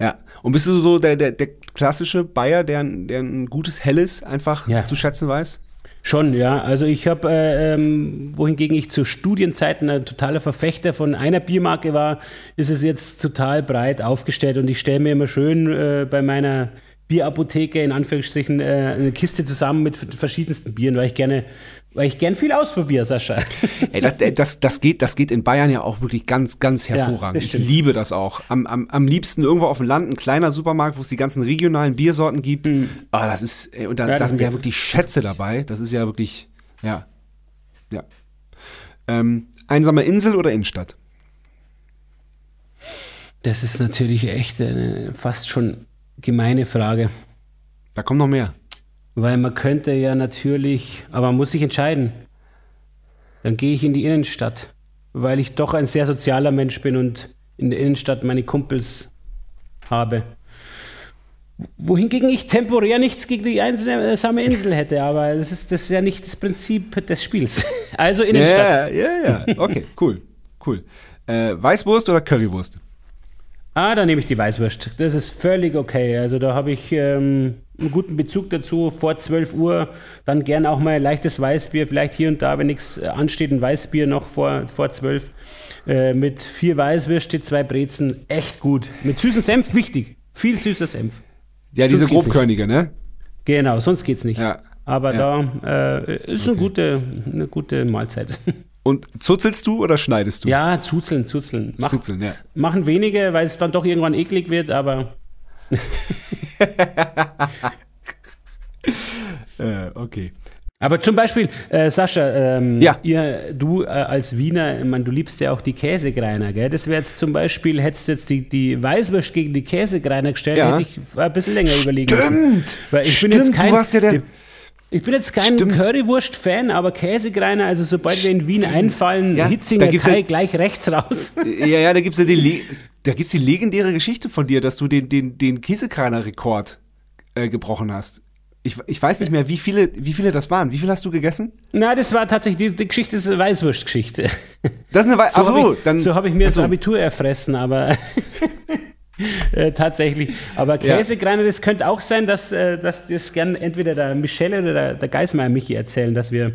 Ja. Und bist du so der, der, der klassische Bayer, der, der ein gutes Helles einfach Ja. zu schätzen weiß? Schon, ja. Also ich habe, äh, ähm, wohingegen ich zu Studienzeiten ein totaler Verfechter von einer Biermarke war, ist es jetzt total breit aufgestellt und ich stelle mir immer schön äh, bei meiner Bierapotheke in Anführungsstrichen äh, eine Kiste zusammen mit verschiedensten Bieren, weil ich gerne, weil ich gern viel ausprobiere, Sascha. Ey, das, äh, das, das, geht, das geht in Bayern ja auch wirklich ganz, ganz hervorragend. das ich liebe das auch. Am, am, am liebsten irgendwo auf dem Land ein kleiner Supermarkt, wo es die ganzen regionalen Biersorten gibt. Ah, das ist, ey, und da, Mhm. Ja, da sind ja wirklich Schätze dabei. Das ist ja wirklich, ja. Ja. Ähm, einsame Insel oder Innenstadt? Das ist natürlich echt eine fast schon gemeine Frage. Da kommt noch mehr. Weil man könnte ja natürlich, aber man muss sich entscheiden. Dann gehe ich in die Innenstadt, weil ich doch ein sehr sozialer Mensch bin und in der Innenstadt meine Kumpels habe. Wohingegen ich temporär nichts gegen die einsame Insel hätte, aber das ist, das ist ja nicht das Prinzip des Spiels. Also Innenstadt. Ja, ja, ja. Okay, cool. Cool. Äh, Weißwurst oder Currywurst? Ah, dann nehme ich die Weißwurst. Das ist völlig okay. Also da habe ich ähm, einen guten Bezug dazu. Vor 12 Uhr dann gern auch mal ein leichtes Weißbier. Vielleicht hier und da, wenn nichts äh, ansteht, ein Weißbier noch vor, vor 12. Äh, mit vier Weißwürste, zwei Brezen. Echt gut. Mit süßem Senf, wichtig. Viel süßer Senf. Ja, diese Grobkörnige, ne? Genau, sonst geht's nicht. Ja. Aber Ja. da äh, ist eine, gute, eine gute Mahlzeit. Und zuzelst du oder schneidest du? ja, zuzeln, zuzeln. Mach, Zuzeln, ja. Machen wenige, weil es dann doch irgendwann eklig wird, aber Äh, okay. Aber zum Beispiel, äh, Sascha, ähm, Ja. ihr, du äh, als Wiener, mein, du liebst ja auch die Käsegreiner, gell? Das wäre jetzt zum Beispiel, hättest du jetzt die, die Weißwurst gegen die Käsegreiner gestellt, Ja. hätte ich ein bisschen länger überlegen müssen. Weil ich bin Stimmt, jetzt du kein, warst ja der- ich, bin jetzt kein Stimmt. Currywurst-Fan, aber Käsegreiner, also sobald wir in Wien einfallen, Ja, Hitzinger Kai ja- gleich rechts raus. Ja, ja, da gibt's ja die, da gibt's die legendäre Geschichte von dir, dass du den, den, den Käsekreiner-Rekord äh, gebrochen hast. Ich, ich weiß nicht mehr, wie viele, wie viele das waren. Wie viel hast du gegessen? Na, das war tatsächlich, die, die Geschichte ist eine Weißwurst-Geschichte. Das ist eine Weile. So habe ich, so hab ich mir das Ach so. Abitur erfressen, aber äh, tatsächlich. Aber Ja. Käsegreiner, das könnte auch sein, dass, äh, dass das gern entweder der Michelle oder der, der Geismeier Michi erzählen, dass wir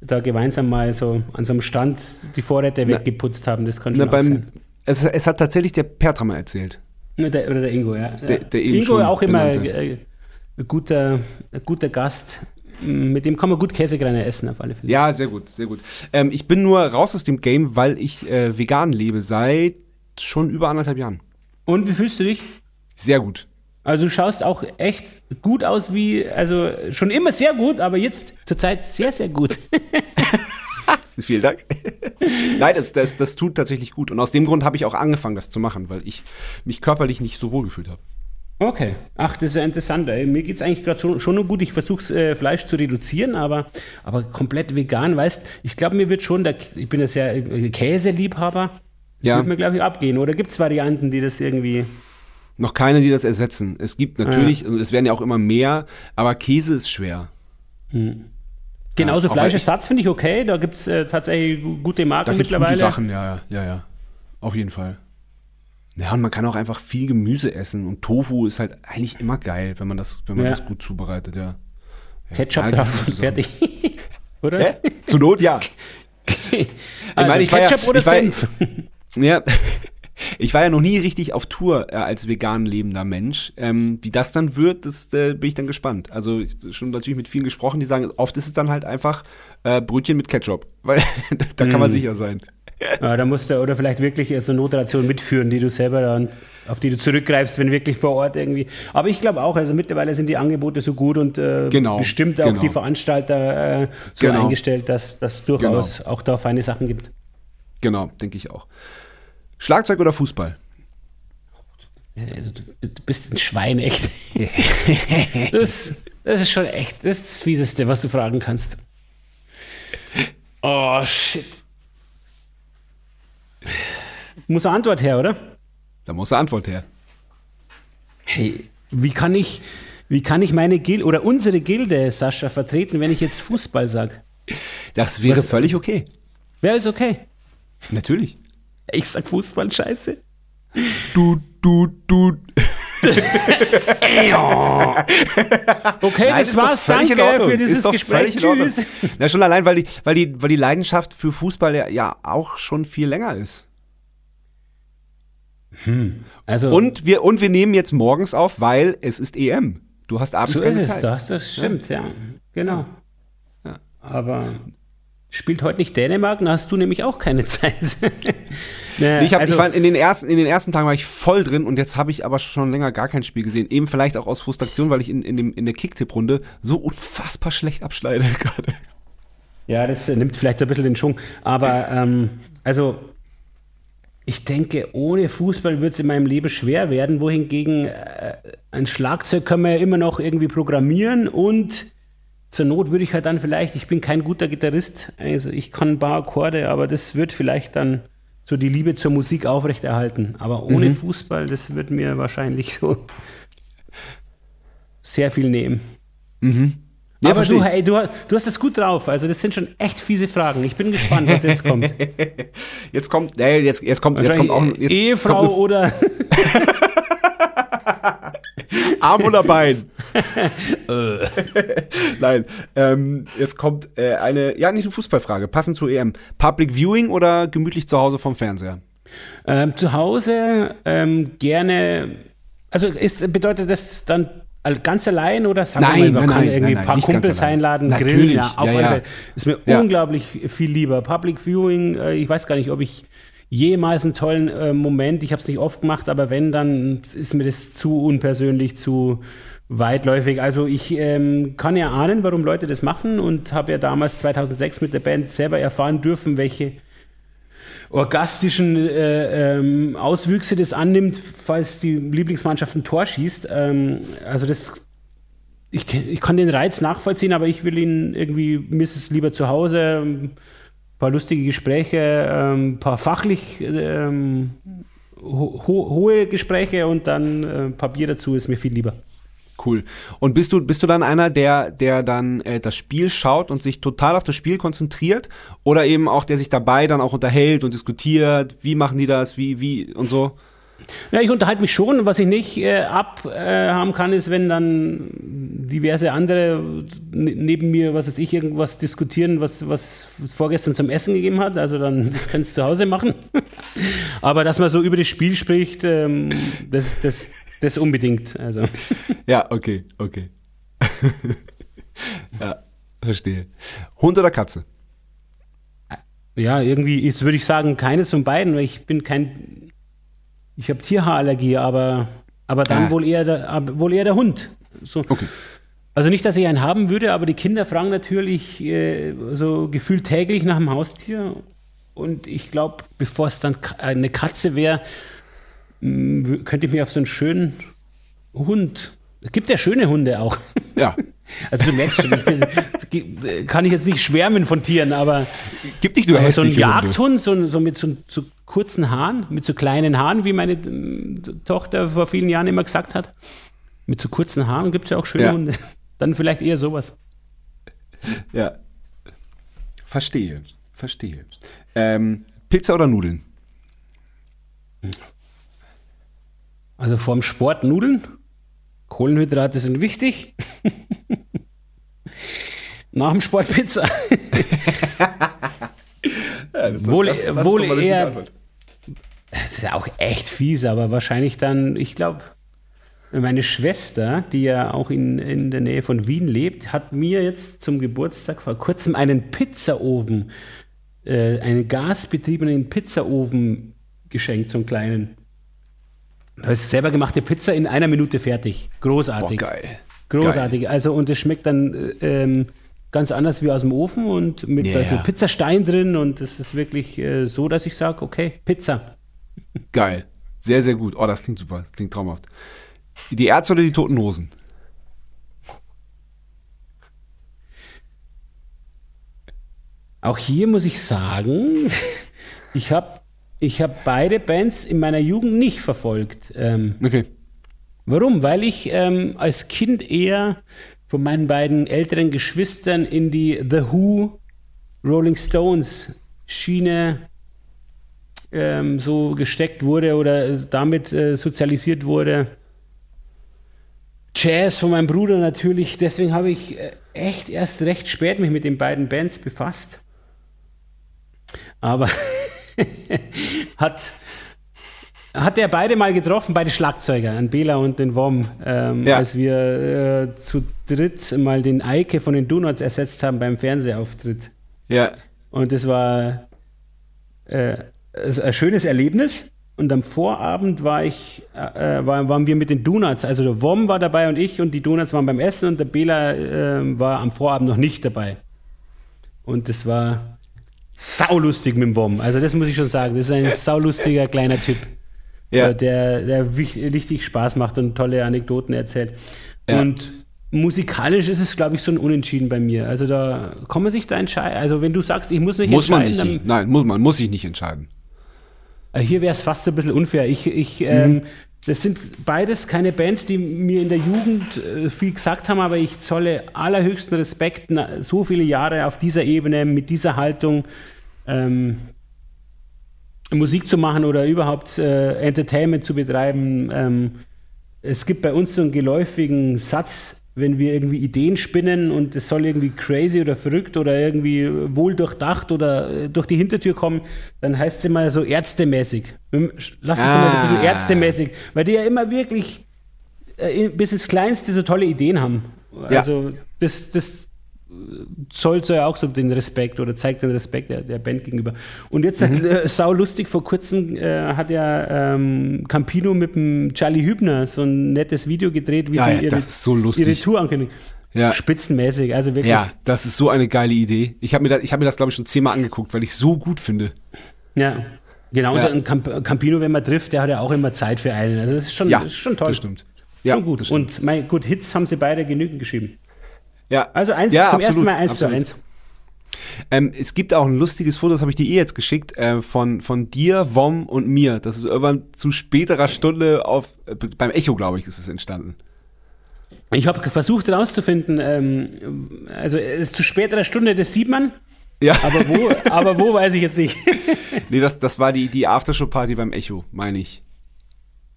da gemeinsam mal so an so einem Stand die Vorräte weggeputzt haben. Das kann Na, schon auch beim, sein. es, es hat tatsächlich der Pertra mal erzählt. Der, oder der Ingo, ja. Der- der Ingo auch immer äh, ein guter, guter Gast. Mit dem kann man gut Käsegreiner essen, auf alle Fälle. Ja, sehr gut, sehr gut. Ähm, ich bin nur raus aus dem Game, weil ich äh, vegan lebe seit schon über anderthalb Jahren. Und wie fühlst du dich? Sehr gut. Also du schaust auch echt gut aus wie, also schon immer sehr gut, aber jetzt zurzeit sehr, sehr gut. Vielen Dank. Nein, das, das, das tut tatsächlich gut. Und aus dem Grund habe ich auch angefangen, das zu machen, weil ich mich körperlich nicht so wohl gefühlt habe. Okay. Ach, das ist ja interessant. Ey. Mir geht es eigentlich gerade schon, schon nur gut. Ich versuche äh, Fleisch zu reduzieren, aber, aber komplett vegan, weißt ich glaube, mir wird schon, der, ich bin ja sehr äh, Käseliebhaber, das Ja. wird mir, glaube ich, abgehen. Oder gibt es Varianten, die das irgendwie. Noch keine, die das ersetzen. Es gibt natürlich, und es werden ja auch immer mehr, aber Käse ist schwer. Genauso aber Fleischersatz finde ich okay. Da gibt es äh, tatsächlich gu- gute Marken Da mittlerweile. gute Sachen, ja, ja, ja, ja. Auf jeden Fall. Ja, und man kann auch einfach viel Gemüse essen. Und Tofu ist halt eigentlich immer geil, wenn man das, wenn man Ja. das gut zubereitet, ja. ja. Ketchup Ja, drauf und fertig. Oder? Hä? Zur Not, ja. Also meine, ich war ja- Ketchup oder ich war ja- ich war ja noch nie richtig auf Tour äh, als vegan lebender Mensch. Ähm, wie das dann wird, das äh, bin ich dann gespannt. Also ich schon natürlich mit vielen gesprochen, die sagen, oft ist es dann halt einfach äh, Brötchen mit Ketchup, weil da kann man Mm. sicher sein. Ja, da musst du oder vielleicht wirklich so eine Notration mitführen, die du selber dann, auf die du zurückgreifst, wenn wirklich vor Ort irgendwie. Aber ich glaube auch, also mittlerweile sind die Angebote so gut und äh, Genau, bestimmt auch genau. die Veranstalter äh, so Genau. eingestellt, dass das durchaus auch da feine Sachen gibt. Genau, denke ich auch. Schlagzeug oder Fußball? Also, du du bist ein Schwein, echt. das, das ist schon echt, das ist das Fieseste, was du fragen kannst. Oh, shit. Muss eine Antwort her, oder? Da muss eine Antwort her. Hey, wie kann ich, wie kann ich meine Gilde oder unsere Gilde, Sascha, vertreten, wenn ich jetzt Fußball sage? Das wäre Was, völlig okay. Wäre es okay? Natürlich. Ich sag Fußball scheiße. Du, du, du. okay, Nein, das war's. Danke für dieses Gespräch. Tschüss. Na, schon allein, weil die, weil, die, weil die Leidenschaft für Fußball ja, ja auch schon viel länger ist. Hm. Also, und, wir, und wir nehmen jetzt morgens auf, weil es ist EM. Du hast abends so keine ist Zeit. Das, das stimmt, ja. ja. Genau. Ja. Aber spielt heute nicht Dänemark, dann hast du nämlich auch keine Zeit. naja, ich, hab, also, ich war in den, ersten, in den ersten Tagen war ich voll drin und jetzt habe ich aber schon länger gar kein Spiel gesehen. Eben vielleicht auch aus Frustration, weil ich in, in, dem, in der Kicktipp-Runde so unfassbar schlecht abschneide gerade. Ja, das nimmt vielleicht so ein bisschen den Schwung. Aber ähm, also ich denke, ohne Fußball wird es in meinem Leben schwer werden, wohingegen äh, ein Schlagzeug kann man ja immer noch irgendwie programmieren und zur Not würde ich halt dann vielleicht, ich bin kein guter Gitarrist, also ich kann ein paar Akkorde, aber das wird vielleicht dann so die Liebe zur Musik aufrechterhalten. Aber ohne mhm. Fußball, das wird mir wahrscheinlich so sehr viel nehmen. Mhm. Ja, aber du, hey, du, du hast das gut drauf. Also das sind schon echt fiese Fragen. Ich bin gespannt, was jetzt kommt. jetzt kommt, äh, jetzt, jetzt kommt, jetzt kommt auch jetzt Ehefrau kommt oder Arm oder Bein? Nein. Ähm, jetzt kommt äh, eine, ja, nicht eine Fußballfrage, passend zur EM. Public Viewing oder gemütlich zu Hause vom Fernseher? Ähm, zu Hause ähm, gerne, also ist, bedeutet das dann ganz allein oder sagen nein, wir mal, man nein, kann nein, irgendwie ein paar Kumpels einladen, Natürlich. grillen, ja, auf ja, ja. Ist mir ja. unglaublich viel lieber. Public Viewing, äh, ich weiß gar nicht, ob ich jemals einen tollen äh, Moment, ich habe es nicht oft gemacht, aber wenn, dann ist mir das zu unpersönlich, zu weitläufig. Also ich ähm, kann ja ahnen, warum Leute das machen und habe ja damals 2006 mit der Band selber erfahren dürfen, welche orgastischen äh, ähm, Auswüchse das annimmt, falls die Lieblingsmannschaft ein Tor schießt. Ähm, also das, ich, ich kann den Reiz nachvollziehen, aber ich will ihn irgendwie, mir es lieber zu Hause, ein paar lustige Gespräche, ein ähm, paar fachlich ähm, ho hohe Gespräche und dann äh, Papier dazu ist mir viel lieber. Cool. Und bist du, bist du dann einer, der, der dann äh, das Spiel schaut und sich total auf das Spiel konzentriert? Oder eben auch, der sich dabei dann auch unterhält und diskutiert, wie machen die das, wie, wie und so? Ja, ich unterhalte mich schon. Was ich nicht äh, abhaben äh, kann, ist, wenn dann diverse andere neben mir, was weiß ich, irgendwas diskutieren, was, was vorgestern zum Essen gegeben hat. Also dann, das könntest du zu Hause machen. Aber dass man so über das Spiel spricht, ähm, das, das, das unbedingt. Also. Ja, okay, okay. ja, verstehe. Hund oder Katze? Ja, irgendwie ist, würde ich sagen, keines von beiden, weil ich bin kein. Ich habe Tierhaarallergie, aber, aber dann ah. wohl, eher der, wohl eher der Hund. So. Okay. Also nicht, dass ich einen haben würde, aber die Kinder fragen natürlich äh, so gefühlt täglich nach dem Haustier. Und ich glaube, bevor es dann eine Katze wäre, könnte ich mich auf so einen schönen Hund. Es gibt ja schöne Hunde auch. Ja. Also du merkst schon, ich, kann ich jetzt nicht schwärmen von Tieren, aber gibt nicht nur aber so ein Jagdhund, so, so mit so, so, kurzen Haaren, mit so kleinen Haaren, wie meine Tochter vor vielen Jahren immer gesagt hat. Mit so kurzen Haaren gibt es ja auch schöne ja. Hunde. Dann vielleicht eher sowas. Ja. Verstehe. Verstehe. Ähm, Pizza oder Nudeln? Also vorm Sport Nudeln. Kohlenhydrate sind wichtig. Nach dem Sport Pizza. ja, das wohl das, das wohl eher. Das ist ja auch echt fies, aber wahrscheinlich dann, ich glaube, meine Schwester, die ja auch in, in der Nähe von Wien lebt, hat mir jetzt zum Geburtstag vor kurzem einen Pizzaofen, äh, einen gasbetriebenen Pizzaofen geschenkt, so einen kleinen. Da ist selber gemachte Pizza in einer Minute fertig. Großartig. Boah, geil. Großartig. Geil. Also, und es schmeckt dann ähm, ganz anders wie aus dem Ofen und mit yeah. also Pizzastein drin. Und es ist wirklich äh, so, dass ich sage, okay, Pizza. Geil. Sehr, sehr gut. Oh, das klingt super. Das klingt traumhaft. Die Ärzte oder die Toten Hosen? Auch hier muss ich sagen, ich habe ich habe beide Bands in meiner Jugend nicht verfolgt. Ähm, okay. Warum? Weil ich ähm, als Kind eher von meinen beiden älteren Geschwistern in die The Who, Rolling Stones Schiene ähm, so gesteckt wurde oder damit äh, sozialisiert wurde. Jazz von meinem Bruder natürlich. Deswegen habe ich äh, echt erst recht spät mich mit den beiden Bands befasst. Aber hat, hat er beide mal getroffen, beide Schlagzeuger, an Bela und den Wom, ähm, ja. als wir äh, zu dritt mal den Eike von den Donuts ersetzt haben beim Fernsehauftritt. Ja. Und das war äh, ein schönes Erlebnis. Und am Vorabend war ich, äh, äh, war, waren wir mit den Donuts. Also der Wom war dabei und ich und die Donuts waren beim Essen und der Bela äh, war am Vorabend noch nicht dabei. Und das war saulustig mit dem Wom. Also das muss ich schon sagen. Das ist ein saulustiger kleiner Typ, ja. Der, der richtig Spaß macht und tolle Anekdoten erzählt. Ja. Und musikalisch ist es, glaube ich, so ein Unentschieden bei mir. Also da kann man sich da entscheiden. Also wenn du sagst, ich muss mich muss entscheiden. Man sich nicht. Nein, muss man muss sich nicht entscheiden. Äh, hier wäre es fast so ein bisschen unfair. Ich, ich, mhm. ähm, das sind beides keine Bands, die mir in der Jugend äh, viel gesagt haben, aber ich zolle allerhöchsten Respekt, so viele Jahre auf dieser Ebene, mit dieser Haltung ähm, Musik zu machen oder überhaupt äh, Entertainment zu betreiben. Ähm, es gibt bei uns so einen geläufigen Satz, wenn wir irgendwie Ideen spinnen und es soll irgendwie crazy oder verrückt oder irgendwie wohl durchdacht oder äh, durch die Hintertür kommen, dann heißt es immer so ärztemäßig. Lass es ah. immer so ein bisschen ah. ärztemäßig, weil die ja immer wirklich äh, bis ins Kleinste so tolle Ideen haben. Also ja. das, das zollt so ja auch so den Respekt oder zeigt den Respekt der, der Band gegenüber. Und jetzt mhm. äh, sau lustig, vor kurzem äh, hat ja ähm, Campino mit dem Charlie Hübner so ein nettes Video gedreht, wie ja, sie ja, ihre, so ihre Tour ankündigen. Ja. Spitzenmäßig, also wirklich. Ja, das ist so eine geile Idee. Ich habe mir das, hab mir das glaube ich, schon zehnmal angeguckt, weil ich so gut finde. Ja, genau. Ja. Und Camp Campino, wenn man trifft, der hat ja auch immer Zeit für einen. Also das ist schon, ja, das ist schon toll. Das stimmt. Ja, schon gut. Und mein, gut, Hits haben sie beide genügend geschrieben. Ja. Also eins, ja, zum absolut, ersten Mal eins absolut. zu eins. Ähm, es gibt auch ein lustiges Foto, das habe ich dir eh jetzt geschickt, äh, von, von dir, Wom und mir. Das ist irgendwann zu späterer Stunde auf, äh, beim Echo, glaube ich, ist es entstanden. Ich habe versucht herauszufinden, ähm, also es ist zu späterer Stunde, das sieht man. Ja. Aber wo, aber wo weiß ich jetzt nicht. nee, das, das war die, die Aftershow-Party beim Echo, meine ich.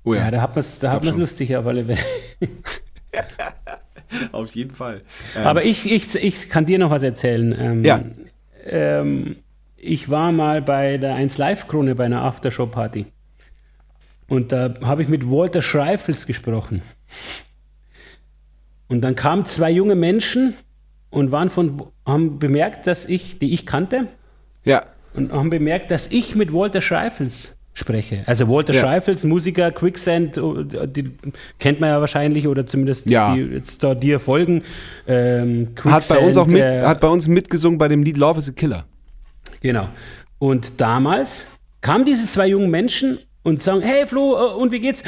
Oh ja. ja, da hat man es lustig auf alle Fälle. Auf jeden Fall. Ähm, Aber ich, ich, ich kann dir noch was erzählen. Ähm, ja. Ähm, ich war mal bei der 1 Live-Krone bei einer Aftershow-Party. Und da habe ich mit Walter Schreifels gesprochen. Und dann kamen zwei junge Menschen und waren von, haben bemerkt, dass ich, die ich kannte, ja. und haben bemerkt, dass ich mit Walter Schreifels spreche. Also Walter ja. Scheifels, Musiker, Quicksand, oh, die kennt man ja wahrscheinlich oder zumindest ja. die jetzt da dir folgen. Ähm, hat bei uns auch mit, äh, hat bei uns mitgesungen bei dem Lied Love is a Killer. Genau. Und damals kamen diese zwei jungen Menschen und sagen, hey Flo, äh, und wie geht's?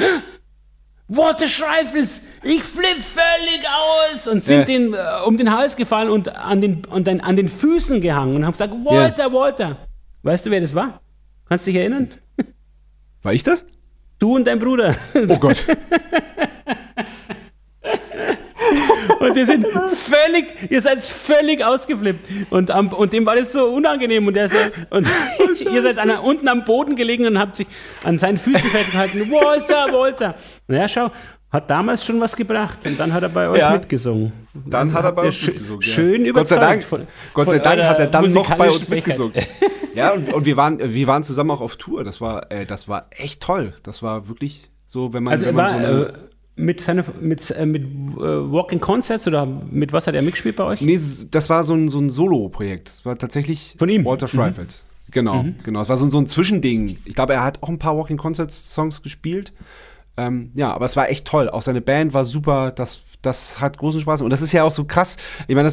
Walter Schreifels, ich flipp völlig aus und sind äh. den, äh, um den Hals gefallen und an den, und dann an den Füßen gehangen und haben gesagt, Walter, ja. Walter. Weißt du, wer das war? Kannst du dich erinnern? War ich das? Du und dein Bruder. Oh Gott. und die sind völlig, ihr seid völlig ausgeflippt. Und, am, und dem war das so unangenehm. Und, der so, und oh, ihr seid an, unten am Boden gelegen und habt sich an seinen Füßen festgehalten. Walter, Walter. Naja, schau, hat damals schon was gebracht und dann hat er bei euch ja. mitgesungen. Dann, hat er bei uns mitgesungen. Schön ja. überzeugt. Gott sei Dank, von, Gott sei Dank hat er dann noch bei uns mitgesungen. ja, und, und, wir, waren, wir waren zusammen auch auf Tour. Das war, äh, das war echt toll. Das war wirklich so, wenn man, also wenn man war, so eine, äh, mit, seine, mit, äh, mit äh, Walking Concerts oder mit was hat er mitgespielt bei euch? Nee, das war so ein, so ein Solo-Projekt. Das war tatsächlich Von ihm? Walter Schreifels. Mhm. Genau, mhm. genau. Es war so, so ein Zwischending. Ich glaube, er hat auch ein paar Walking Concerts Songs gespielt. Ähm, ja, aber es war echt toll. Auch seine Band war super. Das, das hat großen Spaß. Und das ist ja auch so krass. Ich meine,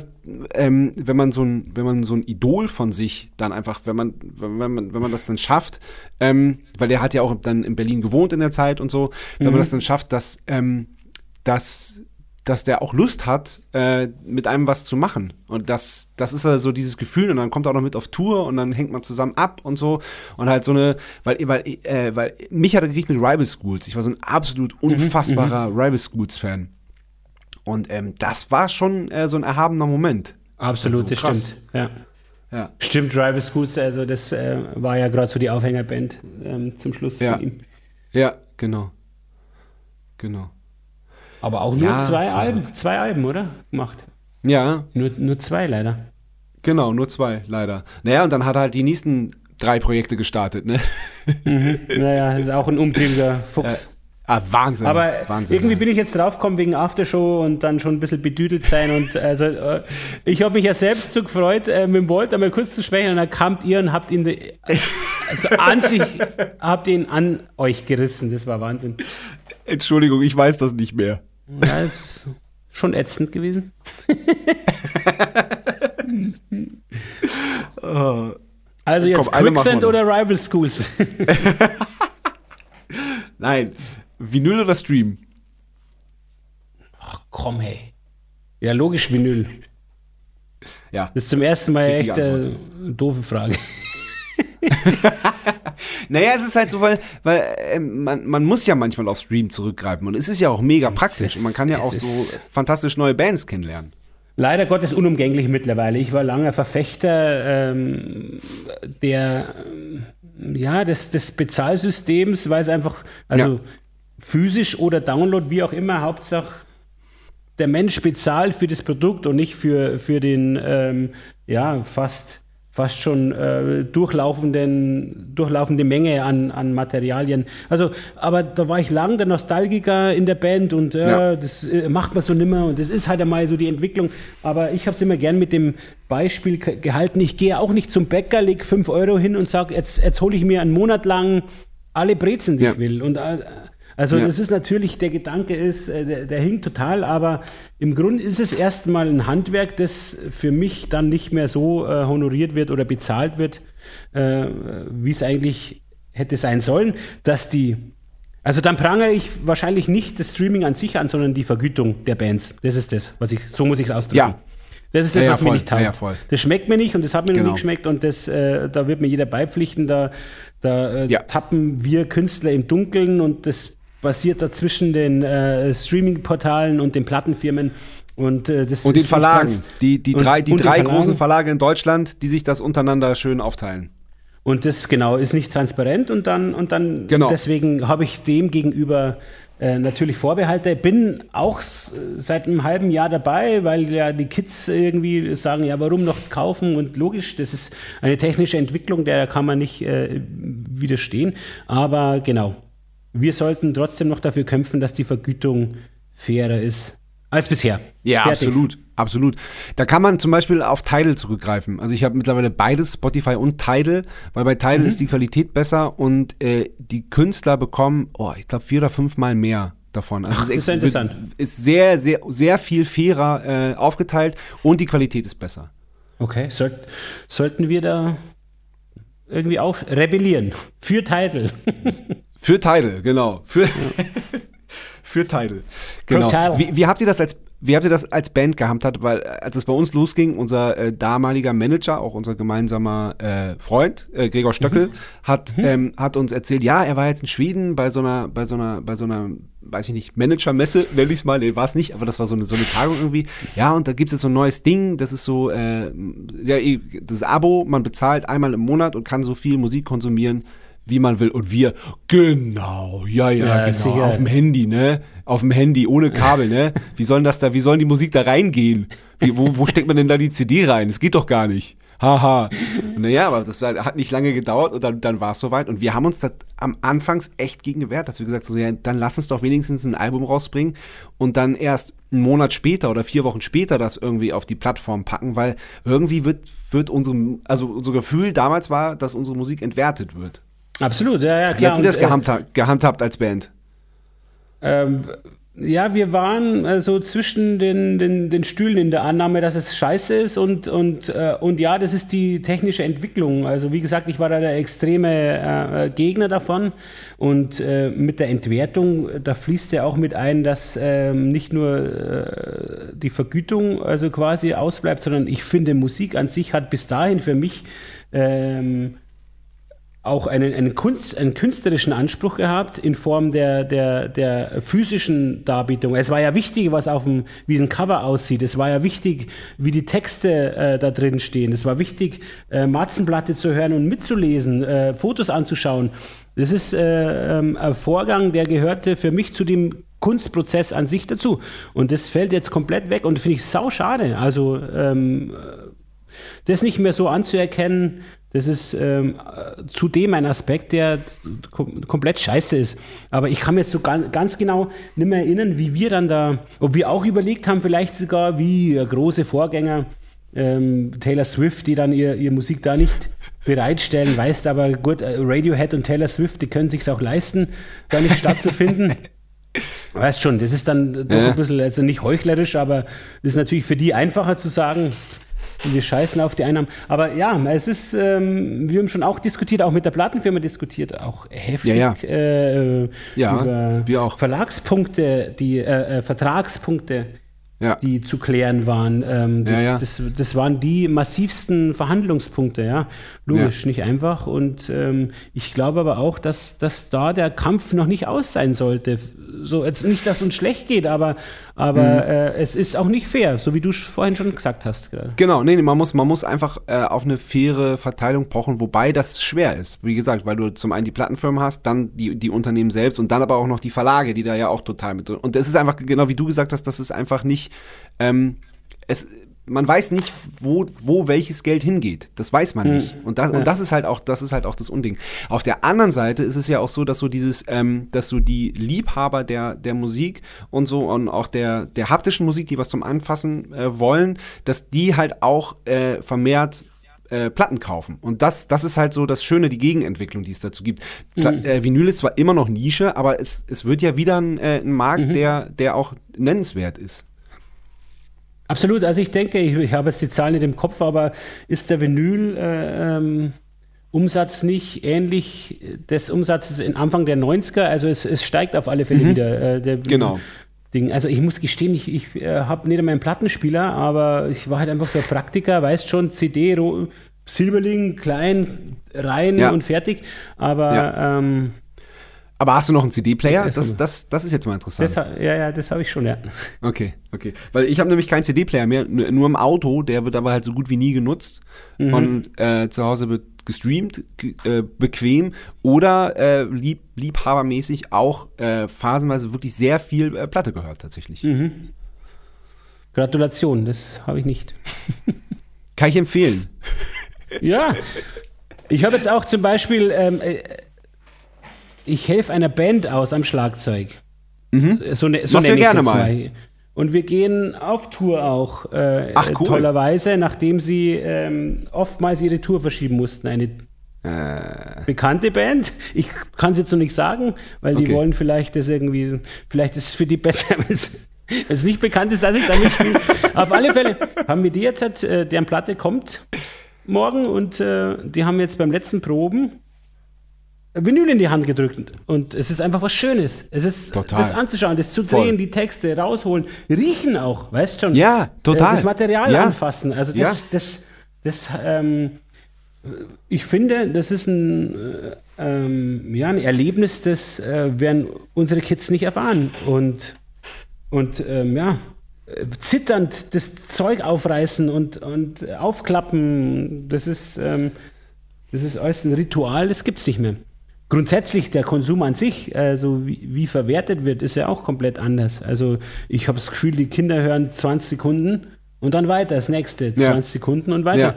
ähm, wenn man so ein, wenn man so ein Idol von sich dann einfach, wenn man, wenn man, wenn man das dann schafft, ähm, weil der hat ja auch dann in Berlin gewohnt in der Zeit und so, wenn mhm. man das dann schafft, dass, ähm, dass dass der auch Lust hat, äh, mit einem was zu machen. Und das, das ist ja so dieses Gefühl. Und dann kommt er auch noch mit auf Tour und dann hängt man zusammen ab und so. Und halt so eine, weil, weil, äh, weil mich hat er gekriegt mit Rival Schools. Ich war so ein absolut Mhm, unfassbarer Rival Schools-Fan. Und ähm, das war schon äh, so ein erhabener Moment. Absolut, Also das stimmt. Ja. Ja. Stimmt, Rival Schools, also das äh, war ja gerade so die Aufhängerband ähm, zum Schluss Ja. von ihm. Ja, genau. Genau. Aber auch nur Ja, zwei. Alben, zwei Alben, oder? Gemacht. Ja, Nur, nur zwei leider. genau, nur zwei, leider. Naja, und dann hat er halt die nächsten drei Projekte gestartet, ne? Naja, ist auch ein umtriebiger Fuchs. Ah, Wahnsinn. Aber Wahnsinn, irgendwie ja. bin ich jetzt draufgekommen wegen Aftershow und dann schon ein bisschen bedüdelt sein. Und also, äh, ich habe mich ja selbst so gefreut, äh, mit dem Volt einmal kurz zu sprechen und dann kamt ihr und habt ihn de, also an sich habt ihn an euch gerissen. Das war Wahnsinn. Entschuldigung, ich weiß das nicht mehr. Ja, das ist schon ätzend gewesen. Also jetzt Komm, Quicksand oder Rival Schools? Nein, Vinyl oder Stream? Ach komm, hey. Ja, logisch Vinyl. Ja. Das ist zum ersten Mal Richtige echt eine doofe Frage. Naja, es ist halt so, weil, weil ähm, man, man muss ja manchmal auf Stream zurückgreifen und es ist ja auch mega praktisch ist- und man kann ja auch so fantastisch neue Bands kennenlernen. Leider Gottes unumgänglich mittlerweile. Ich war lange Verfechter ähm, der, ja, des, des Bezahlsystems, weil es einfach, also Ja. physisch oder Download, wie auch immer, Hauptsache der Mensch bezahlt für das Produkt und nicht für, für den, ähm, ja, fast, fast schon äh, durchlaufenden, durchlaufende Menge an, an Materialien. Also, aber da war ich lang der Nostalgiker in der Band und äh, Ja. das äh, macht man so nimmer und das ist halt einmal so die Entwicklung. Aber ich habe es immer gern mit dem Beispiel ge- gehalten. Ich gehe auch nicht zum Bäcker, leg 5 Euro hin und sage, jetzt, jetzt hole ich mir einen Monat lang alle Brezen, die Ja. ich will. Und äh, also Ja. das ist natürlich, der Gedanke ist, äh, der, der hinkt total, aber im Grunde ist es erstmal ein Handwerk, das für mich dann nicht mehr so äh, honoriert wird oder bezahlt wird, äh, wie es eigentlich hätte sein sollen, dass die also dann prangere ich wahrscheinlich nicht das Streaming an sich an, sondern die Vergütung der Bands. Das ist das, was ich, so muss ich es ausdrücken. Ja. Das ist das, Ja, ja, was mir voll. nicht taugt. Ja, ja. Das schmeckt mir nicht und das hat mir noch Genau. nie geschmeckt und das, äh, da wird mir jeder beipflichten. Da, da äh, Ja. tappen wir Künstler im Dunkeln und das basiert da zwischen den äh, Streaming-Portalen und den Plattenfirmen. Und, äh, das Und den Verlagen. ganz- Die, die und- drei, die drei Verlagen. großen Verlage in Deutschland, die sich das untereinander schön aufteilen. Und das genau ist nicht transparent und dann und dann Genau. deswegen habe ich dem gegenüber äh, natürlich Vorbehalte. Bin auch seit einem halben Jahr dabei, weil ja die Kids irgendwie sagen, ja, warum noch kaufen? Und logisch, das ist eine technische Entwicklung, der kann man nicht äh, widerstehen. Aber genau, wir sollten trotzdem noch dafür kämpfen, dass die Vergütung fairer ist als bisher. Ja, Fertig. absolut, absolut. Da kann man zum Beispiel auf Tidal zurückgreifen. Also ich habe mittlerweile beides, Spotify und Tidal, weil bei Tidal ist die Qualität besser und äh, die Künstler bekommen, oh, ich glaube vier oder fünfmal mehr davon. Also das ist interessant. wird- Ist sehr, sehr, sehr viel fairer äh, aufgeteilt und die Qualität ist besser. Okay, sollt, sollten wir da irgendwie auf rebellieren für Title. Für Tidal, genau. Für, für Tidal. Genau. Wie, wie habt ihr das als wie habt ihr das als Band gehandhabt? Weil äh, als es bei uns losging, unser äh, damaliger Manager, auch unser gemeinsamer äh, Freund äh, Gregor Stöckel, hat ähm, hat uns erzählt, ja, er war jetzt in Schweden bei so einer bei so einer bei so einer weiß ich nicht Managermesse nenne ich es mal, nee, war es nicht, aber das war so eine so eine Tagung irgendwie. Ja, und da gibt es jetzt so ein neues Ding, das ist so äh, ja das Abo, man bezahlt einmal im Monat und kann so viel Musik konsumieren wie man will. Und wir, genau, ja, ja, Ja, genau, auf dem Handy, ne? Auf dem Handy, ohne Kabel, ne? Wie sollen das da, wie sollen die Musik da reingehen? Wie, wo, wo steckt man denn da die CD rein? Das geht doch gar nicht. Haha. Naja, aber das hat nicht lange gedauert und dann, dann war es soweit. Und wir haben uns das am Anfangs echt gegen gewehrt, dass wir gesagt haben, so, ja, dann lass uns doch wenigstens ein Album rausbringen und dann erst einen Monat später oder vier Wochen später das irgendwie auf die Plattform packen, weil irgendwie wird, wird unsere, also unser Gefühl damals war, dass unsere Musik entwertet wird. Absolut, ja, ja, Wie klar. habt ihr das äh, gehandhabt, gehandhabt als Band? Ähm, Ja, wir waren äh, so zwischen den, den, den Stühlen in der Annahme, dass es scheiße ist und, und, äh, und ja, das ist die technische Entwicklung. Also wie gesagt, ich war da der extreme äh, Gegner davon und äh, mit der Entwertung, da fließt ja auch mit ein, dass ähm, nicht nur äh, die Vergütung also quasi ausbleibt, sondern ich finde, Musik an sich hat bis dahin für mich ähm, auch einen, einen, Kunst, einen künstlerischen Anspruch gehabt in Form der, der, der physischen Darbietung. Es war ja wichtig, was auf dem, wie ein Cover aussieht. Es war ja wichtig, wie die Texte äh, da drin stehen. Es war wichtig, äh, Matzenplatte zu hören und mitzulesen, äh, Fotos anzuschauen. Das ist äh, ähm, ein Vorgang, der gehörte für mich zu dem Kunstprozess an sich dazu. Und das fällt jetzt komplett weg und finde ich sau schade. Also ähm, das nicht mehr so anzuerkennen, das ist ähm, zudem ein Aspekt, der kom komplett scheiße ist. Aber ich kann mir jetzt so ganz, ganz genau nicht mehr erinnern, wie wir dann da, ob wir auch überlegt haben, vielleicht sogar wie große Vorgänger ähm, Taylor Swift, die dann ihr, ihr Musik da nicht bereitstellen, weißt aber gut, äh, Radiohead und Taylor Swift, die können sich auch leisten, da nicht stattzufinden. weißt schon, das ist dann doch ja. ein bisschen, also nicht heuchlerisch, aber ist natürlich für die einfacher zu sagen, und wir scheißen auf die Einnahmen. Aber ja, es ist, ähm, wir haben schon auch diskutiert, auch mit der Plattenfirma diskutiert, auch heftig ja, ja. Äh, ja über. Verlagspunkte, die äh, äh Vertragspunkte ja. die zu klären waren. Ähm, das, ja, ja. Das, das, waren die massivsten Verhandlungspunkte, ja. Logisch, nicht einfach. Und ähm, ich glaube aber auch, dass, dass da der Kampf noch nicht aus sein sollte. So, jetzt nicht, dass uns schlecht geht, aber, aber mhm. äh, es ist auch nicht fair, so wie du vorhin schon gesagt hast. Genau, nee, man muss, man muss einfach äh, auf eine faire Verteilung pochen, wobei das schwer ist. Wie gesagt, weil du zum einen die Plattenfirmen hast, dann die, die Unternehmen selbst und dann aber auch noch die Verlage, die da ja auch total mit. Und das ist einfach, genau wie du gesagt hast, das ist einfach nicht ähm, es, man weiß nicht, wo, wo welches Geld hingeht. Das weiß man hm. nicht. Und das, ja. und das ist halt auch, das ist halt auch das Unding. Auf der anderen Seite ist es ja auch so, dass so dieses, ähm, dass so die Liebhaber der, der Musik und so und auch der, der haptischen Musik, die was zum Anfassen äh, wollen, dass die halt auch äh, vermehrt äh, Platten kaufen. Und das, das ist halt so das Schöne, die Gegenentwicklung, die es dazu gibt. Pla mhm. äh, Vinyl ist zwar immer noch Nische, aber es, es wird ja wieder ein, äh, ein Markt, mhm. der, der auch nennenswert ist. Absolut, also ich denke, ich, ich habe jetzt die Zahlen nicht im Kopf, aber ist der Vinyl äh, ähm, Umsatz nicht ähnlich des Umsatzes in Anfang der 90er? Also es, es steigt auf alle Fälle mhm. wieder. Äh, genau. Ding. Also ich muss gestehen, ich, ich äh, habe nicht einmal einen Plattenspieler, aber ich war halt einfach so ein Praktiker, weißt schon, CD, Silberling, klein, rein ja. und fertig. Aber ja. ähm, aber hast du noch einen CD-Player? Das, das, das ist jetzt mal interessant. Das, ja, ja, das habe ich schon, ja. Okay, okay. Weil ich habe nämlich keinen CD-Player mehr, nur, im Auto, der wird aber halt so gut wie nie genutzt. Mhm. Und äh, zu Hause wird gestreamt, äh, bequem oder äh, lieb, liebhabermäßig auch äh, phasenweise wirklich sehr viel äh, Platte gehört tatsächlich. Mhm. Gratulation, das habe ich nicht. Kann ich empfehlen. Ja. Ich habe jetzt auch zum Beispiel ähm, äh, ich helfe einer Band aus am Schlagzeug. Mhm. So, ne, so ich gerne mal. mal. Und wir gehen auf Tour auch. Äh, Ach, cool. Tollerweise, nachdem sie ähm, oftmals ihre Tour verschieben mussten. Eine äh. bekannte Band. Ich kann es jetzt noch nicht sagen, weil okay. die wollen vielleicht das irgendwie, vielleicht ist es für die besser, wenn es nicht bekannt ist, dass ich da mitspiele. Auf alle Fälle haben wir die jetzt, halt, äh, deren Platte kommt morgen und äh, die haben jetzt beim letzten Proben Vinyl in die Hand gedrückt. Und es ist einfach was Schönes. Es ist total. das anzuschauen, das zu drehen, Voll. die Texte rausholen, riechen auch, weißt schon. Ja, total. Das Material ja. anfassen. Also das, ja. das, das, ähm, ich finde, das ist ein, äh, ähm, ja, ein Erlebnis, das äh, werden unsere Kids nicht erfahren. Und, und ähm, ja, zitternd das Zeug aufreißen und, und aufklappen, das ist, ähm, das ist alles ein Ritual, das gibt es nicht mehr grundsätzlich der Konsum an sich, also wie, wie, verwertet wird, ist ja auch komplett anders. Also ich habe das Gefühl, die Kinder hören 20 Sekunden und dann weiter, das nächste 20 ja. Sekunden und weiter. Ja.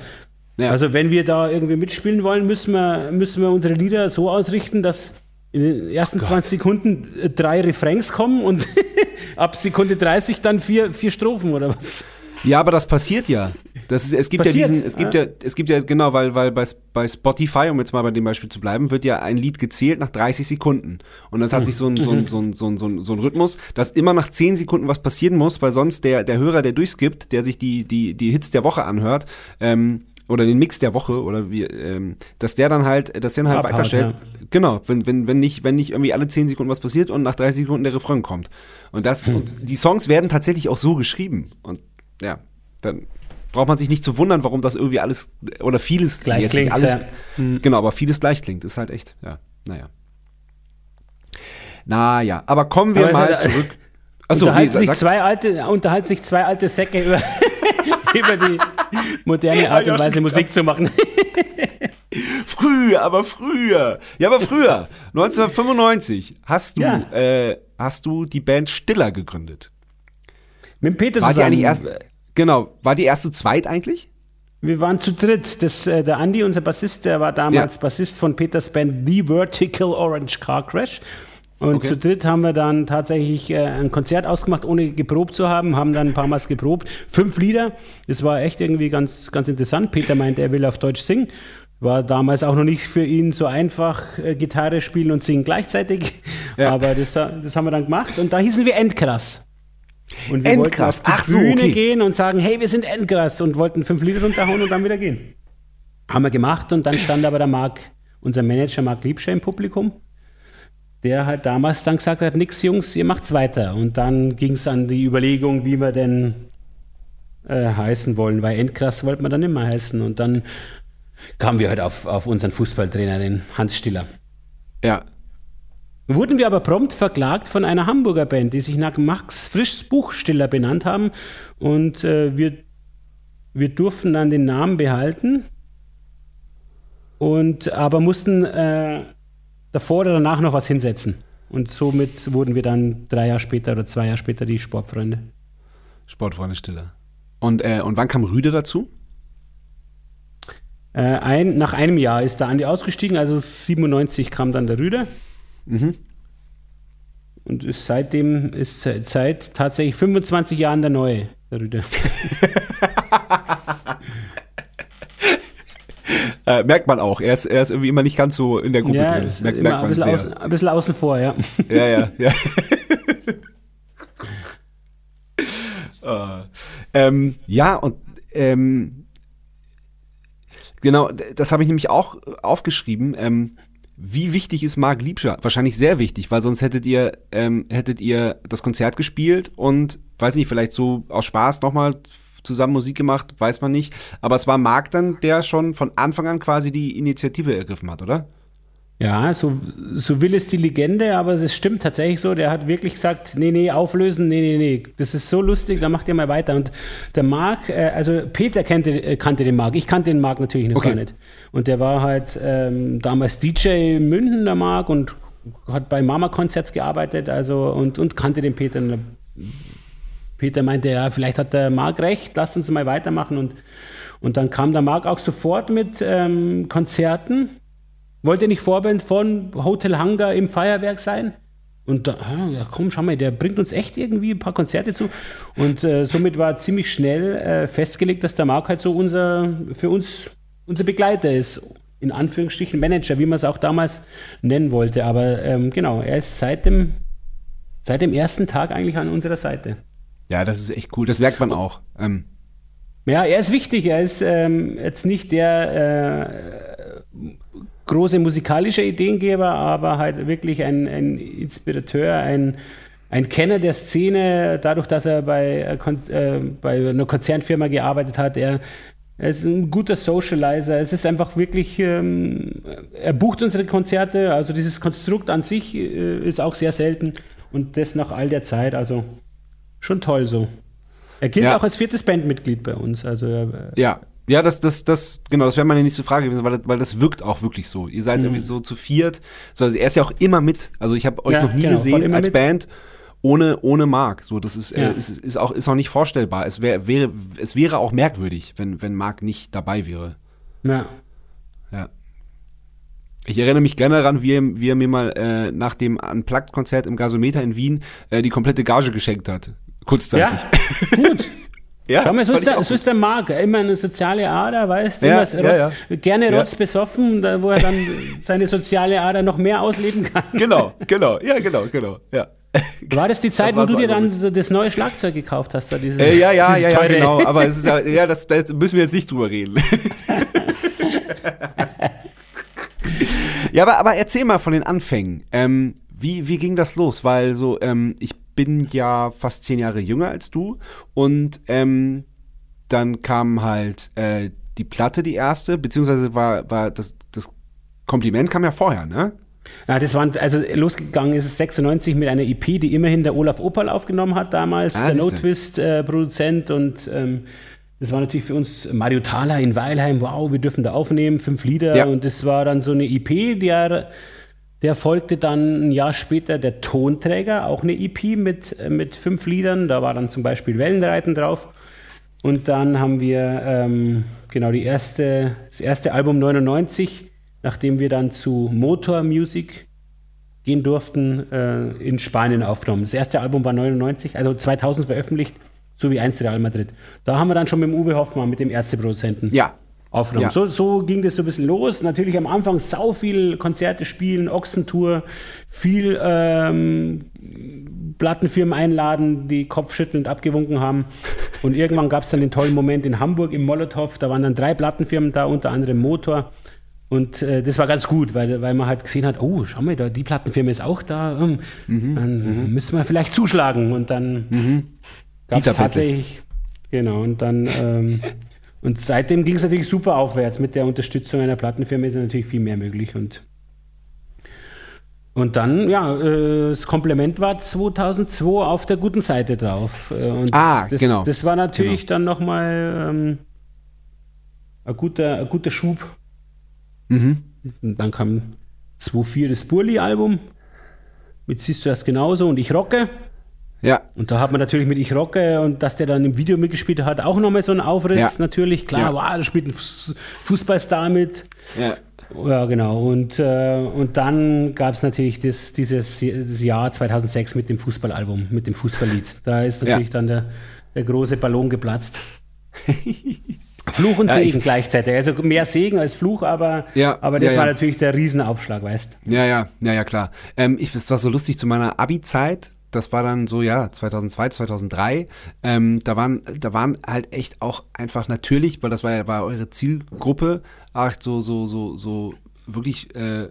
Ja. Also wenn wir da irgendwie mitspielen wollen, müssen wir, müssen wir unsere Lieder so ausrichten, dass in den ersten oh 20 Sekunden drei Refrains kommen und ab Sekunde 30 dann vier, vier Strophen oder was. Ja, aber das passiert ja. Das ist, es gibt Passiert, ja diesen, es gibt ja, es gibt ja, genau, weil, weil bei, bei Spotify, um jetzt mal bei dem Beispiel zu bleiben, wird ja ein Lied gezählt nach 30 Sekunden. Und das hat sich so ein, so ein, so ein, so ein, so ein, so ein Rhythmus, dass immer nach 10 Sekunden was passieren muss, weil sonst der, der Hörer, der durchskippt, der sich die, die, die Hits der Woche anhört, ähm, oder den Mix der Woche oder wie, ähm, dass der dann halt, dass der dann halt weiterstellt. ja. Genau, wenn, wenn, wenn nicht, wenn nicht irgendwie alle 10 Sekunden was passiert und nach 30 Sekunden der Refrain kommt. Und das, Hm. und die Songs werden tatsächlich auch so geschrieben. Und ja, dann braucht man sich nicht zu wundern, warum das irgendwie alles oder vieles Gleich klingt, alles, ja. Hm. genau, aber vieles gleich klingt. Ist halt echt, ja, naja. Naja, aber kommen wir Aber mal ist- zurück. Achso, unterhalten, sich sag- zwei alte, unterhalten sich zwei alte Säcke über, über die moderne Art und Weise Musik zu machen. Früher, aber früher. Ja, aber früher. 1995 hast du, Ja. äh, hast du die Band Stiller gegründet. Mit Peter War die zusammen. eigentlich erst, genau, war die erst zu zweit eigentlich? Wir waren zu dritt. Das, äh, der Andi, unser Bassist, der war damals Ja. Bassist von Peters Band The Vertical Orange Car Crash. Und Okay. zu dritt haben wir dann tatsächlich äh, ein Konzert ausgemacht, ohne geprobt zu haben, haben dann ein paar Mal geprobt. Fünf Lieder. Das war echt irgendwie ganz, ganz interessant. Peter meinte, er will auf Deutsch singen. War damals auch noch nicht für ihn so einfach, äh, Gitarre spielen und singen gleichzeitig. Ja. Aber das, das haben wir dann gemacht. Und da hießen wir Endkrass. Und wir Endkrass. wollten auf die so, Bühne okay. gehen und sagen, hey, wir sind Endkrass und wollten fünf Lieder runterhauen und dann wieder gehen. Haben wir gemacht und dann stand aber der Marc, unser Manager Marc Liebscher im Publikum, der halt damals dann gesagt hat, nix Jungs, ihr macht's weiter. Und dann ging es an die Überlegung, wie wir denn äh, heißen wollen, weil Endkrass wollten wir dann immer heißen. Und dann kamen wir halt auf, auf unseren Fußballtrainer, den Hans Stiller. Ja. Wurden wir aber prompt verklagt von einer Hamburger Band, die sich nach Max Frischs Buchstiller benannt haben. Und äh, wir, wir durften dann den Namen behalten. Und aber mussten äh, davor oder danach noch was hinsetzen. Und somit wurden wir dann drei Jahre später oder zwei Jahre später die Sportfreunde. Sportfreunde Stiller. Und, äh, und wann kam Rüde dazu? Äh, ein, nach einem Jahr ist der Andi ausgestiegen, also 97 kam dann der Rüder. Und ist seitdem ist seit- tatsächlich 25 Jahren der Neue, der Rüder. Äh, merkt man auch. Er ist, er ist irgendwie immer nicht ganz so in der Gruppe ja, drin. Merkt, merkt ein man bisschen, außen, ein bisschen außen vor, ja. Ja, ja, ja. Äh, ähm, ja, und ähm, genau, das habe ich nämlich auch aufgeschrieben. Ähm, wie wichtig ist Marc Liebscher? Wahrscheinlich sehr wichtig, weil sonst hättet ihr, ähm, hättet ihr das Konzert gespielt und, weiß nicht, vielleicht so aus Spaß nochmal zusammen Musik gemacht, weiß man nicht. Aber es war Marc dann, der schon von Anfang an quasi die Initiative ergriffen hat, oder? Ja, so, so will es die Legende, aber es stimmt tatsächlich so. Der hat wirklich gesagt, nee, nee, auflösen, nee, nee, nee, das ist so lustig, dann macht ihr mal weiter. Und der Marc, äh, also Peter kannte, äh, kannte den Marc, ich kannte den Marc natürlich noch Okay. gar nicht. Und der war halt ähm, damals DJ in München, der Marc, und hat bei Mama-Konzerts gearbeitet, also und, und kannte den Peter. Und Peter meinte, ja, vielleicht hat der Marc recht, lasst uns mal weitermachen. Und, und dann kam der Marc auch sofort mit ähm, Konzerten. Wollte nicht Vorband von Hotel Hangar im Feuerwerk sein? Und da, ah, ja, komm, schau mal, der bringt uns echt irgendwie ein paar Konzerte zu. Und äh, somit war ziemlich schnell äh, festgelegt, dass der Marc halt so unser, für uns unser Begleiter ist. In Anführungsstrichen Manager, wie man es auch damals nennen wollte. Aber ähm, genau, er ist seit dem, seit dem ersten Tag eigentlich an unserer Seite. Ja, das ist echt cool. Das merkt man auch. Ähm, Ja, er ist wichtig. Er ist ähm, jetzt nicht der äh, große musikalische Ideengeber, aber halt wirklich ein, ein Inspirateur, ein, ein Kenner der Szene, dadurch, dass er bei, äh, äh, bei einer Konzernfirma gearbeitet hat. Er, er ist ein guter Socializer. Es ist einfach wirklich, ähm, er bucht unsere Konzerte. Also dieses Konstrukt an sich äh, ist auch sehr selten und das nach all der Zeit. Also schon toll so. Er gilt Ja. auch als viertes Bandmitglied bei uns. Also er, Ja, ja, das, das, das, genau, das wäre meine nächste Frage gewesen, weil, das- weil das wirkt auch wirklich so. Ihr seid irgendwie so zu viert. So, also er ist ja auch immer mit. Also ich habe euch Ja, noch nie genau, gesehen als mit. Band ohne, ohne Marc. So, das ist, Ja. äh, ist, ist auch, ist auch nicht vorstellbar. Es wär, wäre, es wäre auch merkwürdig, wenn, wenn Marc nicht dabei wäre. ja. Ja. Ich erinnere mich gerne daran, wie er, wie er mir mal äh, nach dem Unplugged-Konzert im Gasometer in Wien äh, die komplette Gage geschenkt hat. Kurzzeitig. ja, gut. Ja, Schau mal, so ist, der, so ist der Marc, immer eine soziale Ader, weißt du, ja, rotz, ja, ja. gerne rotzbesoffen, da, wo er dann seine soziale Ader noch mehr ausleben kann. Genau, genau, ja, genau, genau, ja. War das die Zeit, das wo du so dir dann so das neue Schlagzeug gekauft hast? Da dieses, äh, ja, ja, ja, ja, genau. Aber es ist ja, ja das, das müssen wir jetzt nicht drüber reden. ja, aber, aber erzähl mal von den Anfängen. Ähm, wie, wie ging das los? Weil so, ähm, ich bin ja fast zehn Jahre jünger als du und ähm, dann kam halt äh, die Platte, die erste, beziehungsweise war, war das, das Kompliment kam ja vorher, ne? Ja, das waren, also losgegangen ist es 96 mit einer EP, die immerhin der Olaf Opal aufgenommen hat damals, ah, der No Twist äh, Produzent und ähm, das war natürlich für uns Mario Thaler in Weilheim, wow, wir dürfen da aufnehmen, fünf Lieder ja. und das war dann so eine EP, der, der folgte dann ein Jahr später der Tonträger, auch eine EP mit, mit fünf Liedern, da war dann zum Beispiel Wellenreiten drauf und dann haben wir ähm, genau die erste, das erste Album 99 nachdem wir dann zu Motor Music gehen durften, äh, in Spanien aufgenommen. Das erste Album war 99, also 2000 veröffentlicht, so wie einst Real Madrid. Da haben wir dann schon mit dem Uwe Hoffmann, mit dem Ärzteproduzenten, ja. Aufgenommen. Ja. So, so ging das so ein bisschen los. Natürlich am Anfang sau viel Konzerte spielen, Ochsentour, viel ähm, Plattenfirmen einladen, die kopfschüttelnd abgewunken haben. Und irgendwann gab es dann den tollen Moment in Hamburg im Molotow. Da waren dann drei Plattenfirmen da, unter anderem Motor. Und äh, das war ganz gut, weil, weil man halt gesehen hat, oh, schau mal, da, die Plattenfirma ist auch da, ähm, mhm, dann mhm. müssen wir vielleicht zuschlagen. Und dann mhm. gab es tatsächlich, genau, und dann, ähm, und seitdem ging es natürlich super aufwärts. Mit der Unterstützung einer Plattenfirma ist natürlich viel mehr möglich. Und, und dann, ja, äh, das Kompliment war 2002 auf der guten Seite drauf. Äh, und ah, das, genau. Das war natürlich genau. dann nochmal ähm, ein, guter, ein guter Schub Mhm. Und dann kam 2.4 das Burli-Album. Mit siehst du das genauso und ich rocke. Ja. Und da hat man natürlich mit Ich Rocke und dass der dann im Video mitgespielt hat, auch nochmal so einen Aufriss. Ja. Natürlich, klar, ja. wow, da spielt ein Fußballstar mit. Ja. Ja, genau. Und, äh, und dann gab es natürlich das, dieses das Jahr 2006 mit dem Fußballalbum, mit dem Fußballlied. Da ist natürlich ja. dann der, der große Ballon geplatzt. Fluch und Segen ja, gleichzeitig. Also mehr Segen als Fluch, aber, ja, aber das ja, war natürlich der Riesenaufschlag, weißt Ja, ja, ja, ja, klar. Ähm, ich, das war so lustig zu meiner Abi-Zeit. Das war dann so, ja, 2002, 2003. Ähm, da, waren, da waren halt echt auch einfach natürlich, weil das war ja war eure Zielgruppe, ach, so, so, so, so wirklich äh,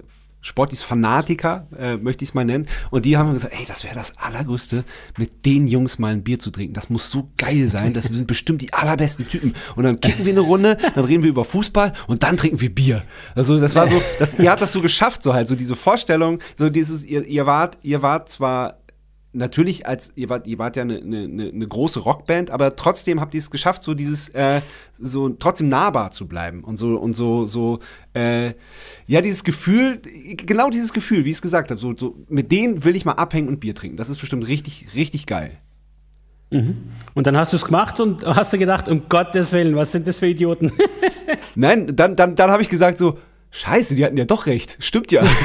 Sportis Fanatiker, äh, möchte ich es mal nennen. Und die haben gesagt, ey, das wäre das Allergrößte, mit den Jungs mal ein Bier zu trinken. Das muss so geil sein. Das sind bestimmt die allerbesten Typen. Und dann kicken wir eine Runde, dann reden wir über Fußball und dann trinken wir Bier. Also das war so, das, ihr habt das so geschafft, so halt, so diese Vorstellung, so dieses, ihr, ihr wart, ihr wart zwar natürlich als ihr wart, ihr wart ja eine, eine, eine große Rockband, aber trotzdem habt ihr es geschafft, so dieses äh, so trotzdem nahbar zu bleiben und so und so so äh, ja dieses Gefühl, genau dieses Gefühl, wie ich es gesagt habe, so, so mit denen will ich mal abhängen und Bier trinken. Das ist bestimmt richtig richtig geil. Mhm. Und dann hast du es gemacht und hast du gedacht, um Gottes Willen, was sind das für Idioten? Nein, dann, dann, dann habe ich gesagt so, scheiße, die hatten ja doch recht. Stimmt ja.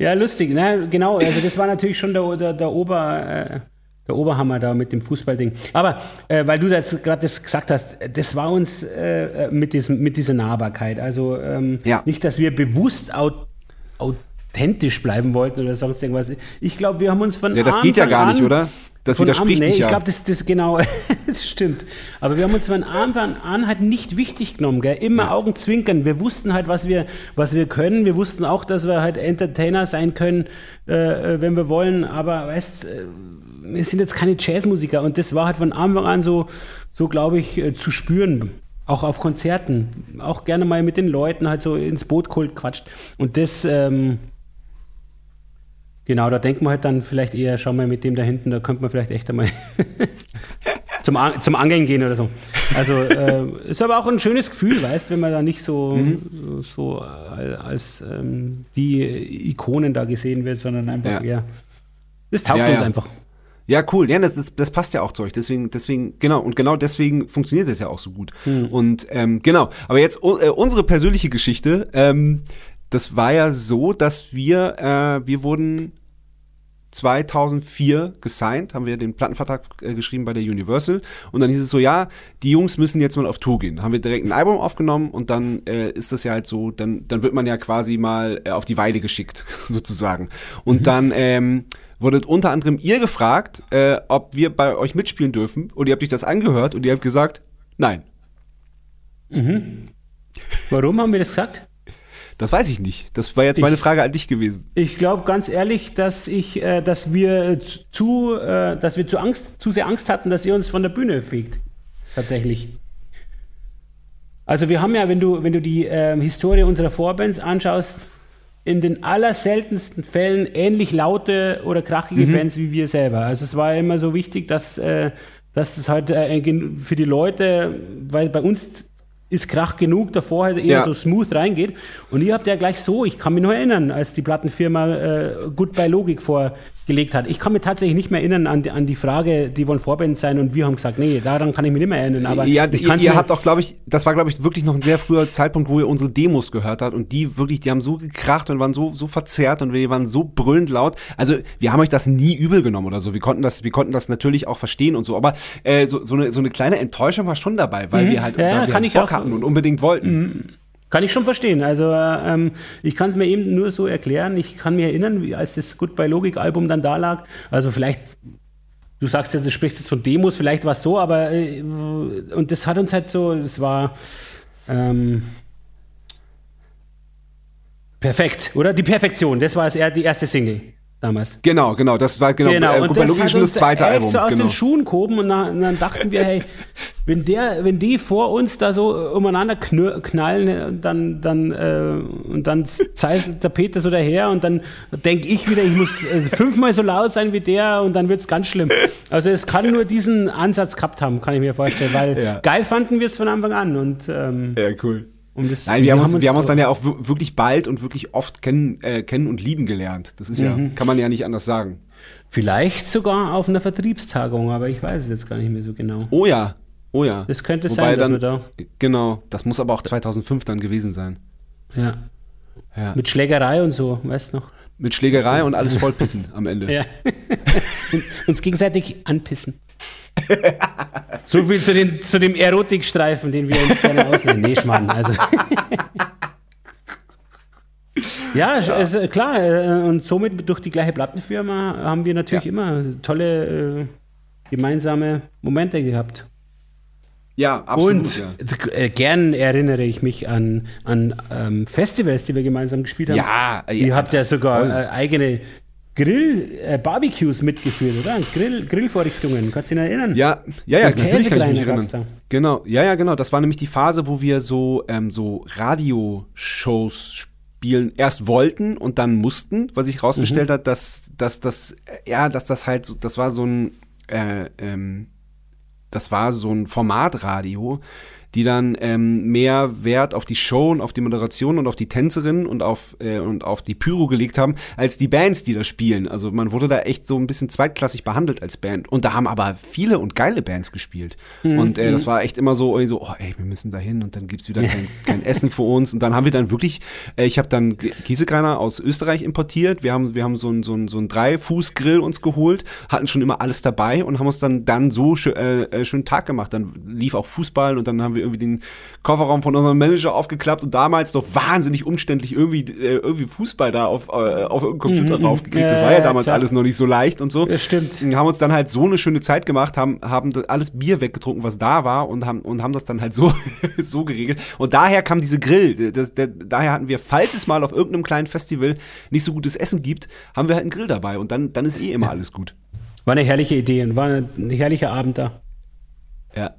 Ja, lustig, ne? genau. Also das war natürlich schon der, der, der Ober... Äh, der Oberhammer da mit dem Fußballding. Aber äh, weil du jetzt gerade das gesagt hast, das war uns äh, mit, diesem, mit dieser Nahbarkeit. Also ähm, ja. nicht, dass wir bewusst aut authentisch bleiben wollten oder sonst irgendwas. Ich glaube, wir haben uns von Ja, das Anfang geht ja gar nicht, oder? Das widerspricht nee, sich ja. Ich glaube, das, das genau, das stimmt. Aber wir haben uns von Anfang an halt nicht wichtig genommen, gell? immer ja. Augenzwinkern. Wir wussten halt, was wir, was wir können. Wir wussten auch, dass wir halt Entertainer sein können, äh, äh wenn wir wollen. Aber weißt, äh, wir sind jetzt keine Jazzmusiker und das war halt von Anfang an so, so glaube ich, äh, zu spüren. Auch auf Konzerten, auch gerne mal mit den Leuten halt so ins Boot quatscht. Und das, ähm, Genau, da denkt man halt dann vielleicht eher, schau mal mit dem da hinten, da könnte man vielleicht echt einmal zum, zum Angeln gehen oder so. Also äh, ist aber auch ein schönes Gefühl, weißt, wenn man da nicht so, mhm. so, als ähm, die Ikonen da gesehen wird, sondern einfach ja. eher. Das taugt ja, uns ja. einfach. Ja, cool. Ja, das, das, das, passt ja auch zu euch. Deswegen, deswegen, genau, und genau deswegen funktioniert es ja auch so gut. Mhm. Und ähm, genau, aber jetzt äh, unsere persönliche Geschichte, ähm, das war ja so, dass wir, äh, wir wurden 2004 gesigned, haben wir den Plattenvertrag äh, geschrieben bei der Universal und dann hieß es so, ja, die Jungs müssen jetzt mal auf Tour gehen. Haben wir direkt ein Album aufgenommen und dann äh, ist das ja halt so, dann, dann wird man ja quasi mal äh, auf die Weide geschickt, sozusagen. Und mhm. dann ähm, wurdet unter anderem ihr gefragt, äh, ob wir bei euch mitspielen dürfen und ihr habt euch das angehört und ihr habt gesagt, nein. Mhm. Warum haben wir das gesagt? Das weiß ich nicht. Das war jetzt ich, meine Frage an dich gewesen. Ich glaube ganz ehrlich, dass ich, äh, dass wir zu, äh, dass wir zu Angst, zu sehr Angst hatten, dass ihr uns von der Bühne fegt. Tatsächlich. Also wir haben ja, wenn du, wenn du die äh, Historie unserer Vorbands anschaust, in den allerseltensten Fällen ähnlich laute oder krachige mhm. Bands wie wir selber. Also es war immer so wichtig, dass, äh, dass es halt äh, für die Leute, weil bei uns ist Krach genug, davor halt eher ja. so smooth reingeht. Und ihr habt ja gleich so, ich kann mich noch erinnern, als die Plattenfirma äh, Goodbye Logik vorgelegt hat. Ich kann mich tatsächlich nicht mehr erinnern an die, an die Frage, die wollen Vorband sein und wir haben gesagt, nee, daran kann ich mich nicht mehr erinnern. Aber ja, ihr, ihr habt auch, glaube ich, das war, glaube ich, wirklich noch ein sehr früher Zeitpunkt, wo ihr unsere Demos gehört habt und die wirklich, die haben so gekracht und waren so, so verzerrt und wir waren so brüllend laut. Also wir haben euch das nie übel genommen oder so. Wir konnten das, wir konnten das natürlich auch verstehen und so. Aber äh, so, so, eine, so eine kleine Enttäuschung war schon dabei, weil mhm. wir halt, ja, weil wir halt Bock hatten und unbedingt wollten. Mhm. Kann ich schon verstehen. Also ähm, ich kann es mir eben nur so erklären. Ich kann mich erinnern, wie, als das Goodbye Logik Album dann da lag. Also vielleicht, du sagst jetzt, du sprichst jetzt von Demos, vielleicht war es so, aber äh, und das hat uns halt so, das war ähm, perfekt, oder? Die Perfektion, das war die erste Single damals. Genau, genau, das war genau, genau. Äh, und das hat schon das zweite echt Album. so aus genau. den Schuhen gehoben und, na, und, dann dachten wir, hey, wenn der, wenn die vor uns da so umeinander knallen, dann, dann äh, und dann zeigt der Peter so daher und dann denke ich wieder, ich muss äh, fünfmal so laut sein wie der und dann wird es ganz schlimm. Also es kann nur diesen Ansatz gehabt haben, kann ich mir vorstellen, weil ja. geil fanden wir es von Anfang an und ähm, ja cool. Um das, Nein, wir, haben, uns, wir haben uns dann ja auch wirklich bald und wirklich oft kennen, äh, kennen und lieben gelernt. Das ist mhm. ja, kann man ja nicht anders sagen. Vielleicht sogar auf einer Vertriebstagung, aber ich weiß es jetzt gar nicht mehr so genau. Oh ja, oh ja. Das könnte Wobei sein, dass dann, wir da. Genau, das muss aber auch 2005 dann gewesen sein. Ja. ja. Mit Schlägerei und so, weißt du noch? Mit Schlägerei und alles vollpissen am Ende. Ja. uns gegenseitig anpissen so viel zu, den, zu dem Erotikstreifen, den wir uns gerne ausnehmen. Nee, Schmarrn, also. ja, ja. Also, klar, äh, und somit durch die gleiche Plattenfirma haben wir natürlich ja. immer tolle äh, gemeinsame Momente gehabt. Ja, absolut. Und ja. Äh, gern erinnere ich mich an, an ähm, Festivals, die wir gemeinsam gespielt haben. Ja, Ihr ja, habt ja sogar äh, eigene Grill, äh, Barbecues mitgeführt, oder? Grill, Grillvorrichtungen, kannst du dich noch erinnern? Ja, ja, ja, natürlich kann ich mich erinnern. Da. Genau, ja, ja, genau. Das war nämlich die Phase, wo wir so, ähm, so Radioshows spielen erst wollten und dann mussten, was sich rausgestellt mhm. hat, dass, dass das, ja, dass das halt, so, das war so ein, äh, ähm, das war so ein Formatradio, die dann ähm, mehr Wert auf die Show und auf die Moderation und auf die Tänzerin und auf, äh, und auf die Pyro gelegt haben, als die Bands, die da spielen. Also man wurde da echt so ein bisschen zweitklassig behandelt als Band. Und da haben aber viele und geile Bands gespielt. Mhm. Und äh, das mhm. war echt immer so, so, oh ey, wir müssen da hin und dann gibt's wieder kein, kein Essen für uns. Und dann haben wir dann wirklich, äh, ich habe dann Käsekreiner aus Österreich importiert. Wir haben, wir haben so ein, so ein, so ein Drei-Fuß-Grill uns geholt, hatten schon immer alles dabei und haben uns dann, dann so schön, äh, äh, schönen Tag gemacht. Dann lief auch Fußball und dann haben wir wir irgendwie den Kofferraum von unserem Manager aufgeklappt und damals doch wahnsinnig umständlich irgendwie, äh, irgendwie Fußball da auf, äh, auf irgendeinen Computer mhm, raufgekriegt. Das war ja damals klar. alles noch nicht so leicht und so. Das stimmt. Und haben uns dann halt so eine schöne Zeit gemacht, haben, haben alles Bier weggetrunken, was da war und haben, und haben das dann halt so, so geregelt. Und daher kam diese Grill. Das, der, daher hatten wir, falls es mal auf irgendeinem kleinen Festival nicht so gutes Essen gibt, haben wir halt einen Grill dabei und dann, dann ist eh immer ja. alles gut. War eine herrliche Idee und war ein herrlicher Abend da. Ja.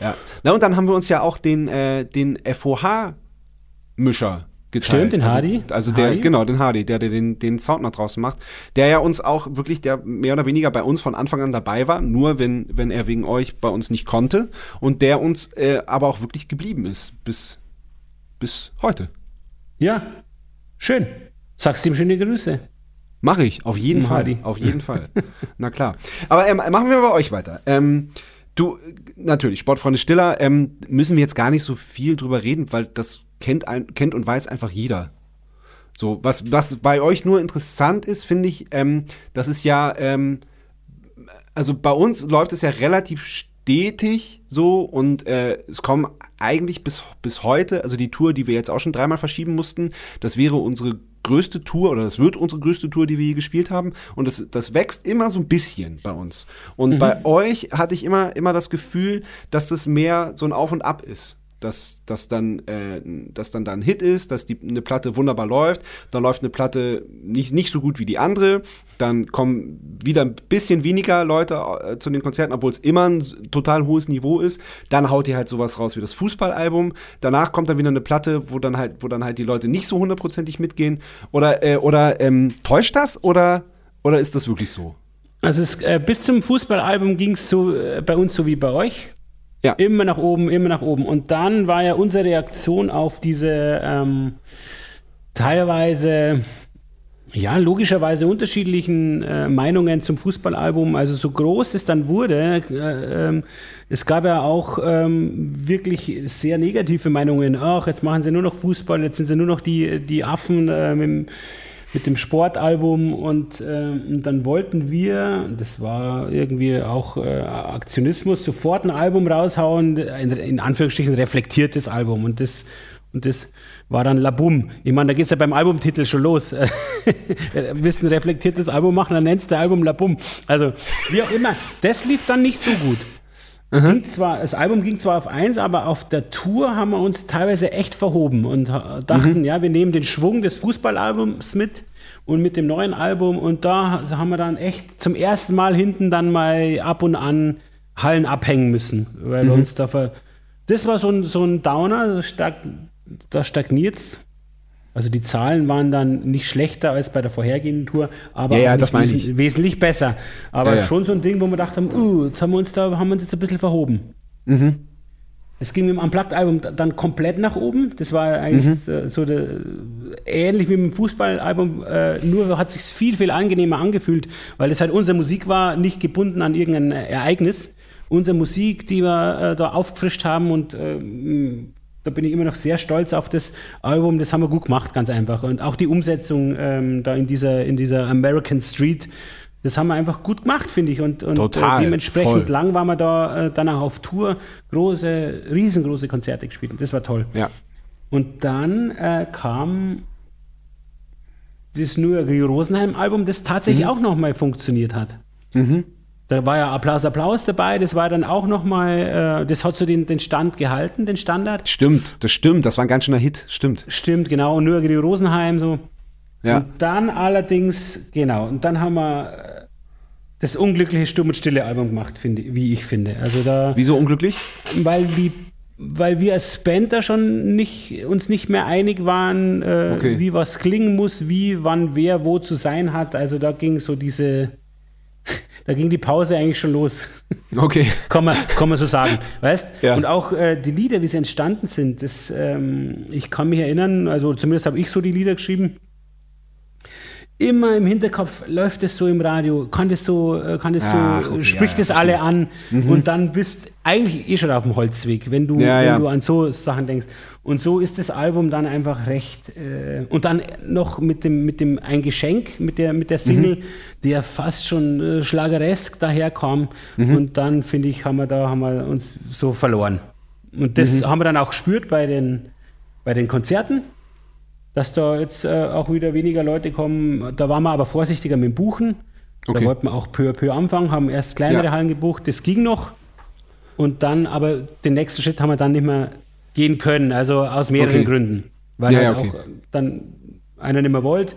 Ja. Na, und dann haben wir uns ja auch den, äh, den FOH-Mischer geteilt. Stimmt, den Hardy. Also, also der, Hardy? genau, den Hardy, der, der den, den Sound nach draußen macht. Der ja uns auch wirklich, der mehr oder weniger bei uns von Anfang an dabei war, nur wenn, wenn er wegen euch bei uns nicht konnte. Und der uns äh, aber auch wirklich geblieben ist bis, bis heute. Ja, schön. Sagst ihm schöne Grüße. Mache ich, auf jeden Fall. Hardy. Auf jeden Fall. Na klar. Aber ähm, machen wir bei euch weiter. Ähm, Du, natürlich, Sportfreunde Stiller, ähm, müssen wir jetzt gar nicht so viel drüber reden, weil das kennt, ein, kennt und weiß einfach jeder. So, was, was bei euch nur interessant ist, finde ich, ähm, das ist ja, ähm, also bei uns läuft es ja relativ stetig so und äh, es kommen eigentlich bis, bis heute, also die Tour, die wir jetzt auch schon dreimal verschieben mussten, das wäre unsere größte Tour oder das wird unsere größte Tour, die wir je gespielt haben. Und das, das wächst immer so ein bisschen bei uns. Und mhm. bei euch hatte ich immer, immer das Gefühl, dass das mehr so ein Auf und Ab ist dass das dann, äh, dass dann da ein Hit ist, dass die, eine Platte wunderbar läuft, dann läuft eine Platte nicht, nicht so gut wie die andere, dann kommen wieder ein bisschen weniger Leute äh, zu den Konzerten, obwohl es immer ein total hohes Niveau ist, dann haut ihr halt sowas raus wie das Fußballalbum, danach kommt dann wieder eine Platte, wo dann halt, wo dann halt die Leute nicht so hundertprozentig mitgehen, oder, äh, oder ähm, täuscht das, oder, oder ist das wirklich so? Also es, äh, bis zum Fußballalbum ging es so äh, bei uns so wie bei euch. Ja. Immer nach oben, immer nach oben. Und dann war ja unsere Reaktion auf diese ähm, teilweise, ja, logischerweise unterschiedlichen äh, Meinungen zum Fußballalbum, also so groß es dann wurde, äh, äh, es gab ja auch ähm, wirklich sehr negative Meinungen. Ach, jetzt machen sie nur noch Fußball, jetzt sind sie nur noch die, die Affen äh, mit mit dem Sportalbum und, äh, und dann wollten wir, das war irgendwie auch äh, Aktionismus, sofort ein Album raushauen, ein, in Anführungsstrichen reflektiertes Album und das und das war dann Labum. Ich meine, da geht es ja beim Albumtitel schon los. Willst ein reflektiertes Album machen, dann nennst du Album Labum. Also, wie auch immer. Das lief dann nicht so gut. Ging zwar, das Album ging zwar auf eins, aber auf der Tour haben wir uns teilweise echt verhoben und dachten, mhm. ja, wir nehmen den Schwung des Fußballalbums mit und mit dem neuen Album und da haben wir dann echt zum ersten Mal hinten dann mal ab und an Hallen abhängen müssen, weil mhm. uns da ver das war so ein, so ein Downer, da stagniert es also die Zahlen waren dann nicht schlechter als bei der vorhergehenden Tour, aber ja, ja, wes wesentlich besser. Aber ja, schon so ein Ding, wo wir dachten, uh, jetzt haben wir uns da, haben wir uns jetzt ein bisschen verhoben. Mhm. Es ging mit dem Unplugged-Album dann komplett nach oben. Das war eigentlich mhm. so der, ähnlich wie mit dem Fußballalbum, äh, nur hat sich viel, viel angenehmer angefühlt, weil es halt unsere Musik war, nicht gebunden an irgendein Ereignis. Unsere Musik, die wir äh, da aufgefrischt haben und äh, da bin ich immer noch sehr stolz auf das Album. Das haben wir gut gemacht, ganz einfach. Und auch die Umsetzung ähm, da in dieser, in dieser American Street, das haben wir einfach gut gemacht, finde ich. Und, und äh, Total, dementsprechend voll. lang waren wir da äh, dann auch auf Tour, große, riesengroße Konzerte gespielt. Und das war toll. Ja. Und dann äh, kam das New York Rosenheim Album, das tatsächlich mhm. auch nochmal funktioniert hat. Mhm. Da war ja Applaus, Applaus dabei. Das war dann auch nochmal, äh, das hat so den, den Stand gehalten, den Standard. Stimmt, das stimmt. Das war ein ganz schöner Hit. Stimmt. Stimmt, genau. Und nur Rosenheim so. Ja. Und dann allerdings, genau, und dann haben wir äh, das unglückliche Stumm und Stille Album gemacht, finde, wie ich finde. Also da. Wieso unglücklich? Weil die weil wir als Band da schon nicht, uns nicht mehr einig waren, äh, okay. wie was klingen muss, wie, wann, wer, wo zu sein hat. Also da ging so diese, da ging die Pause eigentlich schon los. Okay. kann, man, kann man so sagen. Weißt? Ja. Und auch äh, die Lieder, wie sie entstanden sind, das, ähm, ich kann mich erinnern, also zumindest habe ich so die Lieder geschrieben. Immer im Hinterkopf läuft es so im Radio, kann das so, äh, kann das Ach, so, okay, spricht es ja, alle an mhm. und dann bist eigentlich eh schon auf dem Holzweg, wenn du, ja, wenn du an so Sachen denkst. Und so ist das Album dann einfach recht. Äh, und dann noch mit dem, mit dem ein Geschenk, mit der, mit der Single, mhm. der fast schon äh, schlageresk daherkam. Mhm. Und dann, finde ich, haben wir da haben wir uns so verloren. Und das mhm. haben wir dann auch gespürt bei den, bei den Konzerten, dass da jetzt äh, auch wieder weniger Leute kommen. Da waren wir aber vorsichtiger mit dem Buchen. Okay. Da wollten wir auch peu à peu anfangen, haben erst kleinere ja. Hallen gebucht. Das ging noch. Und dann, aber den nächsten Schritt haben wir dann nicht mehr gehen können, also aus mehreren okay. Gründen. Weil ja, halt okay. auch dann einer nicht mehr wollte.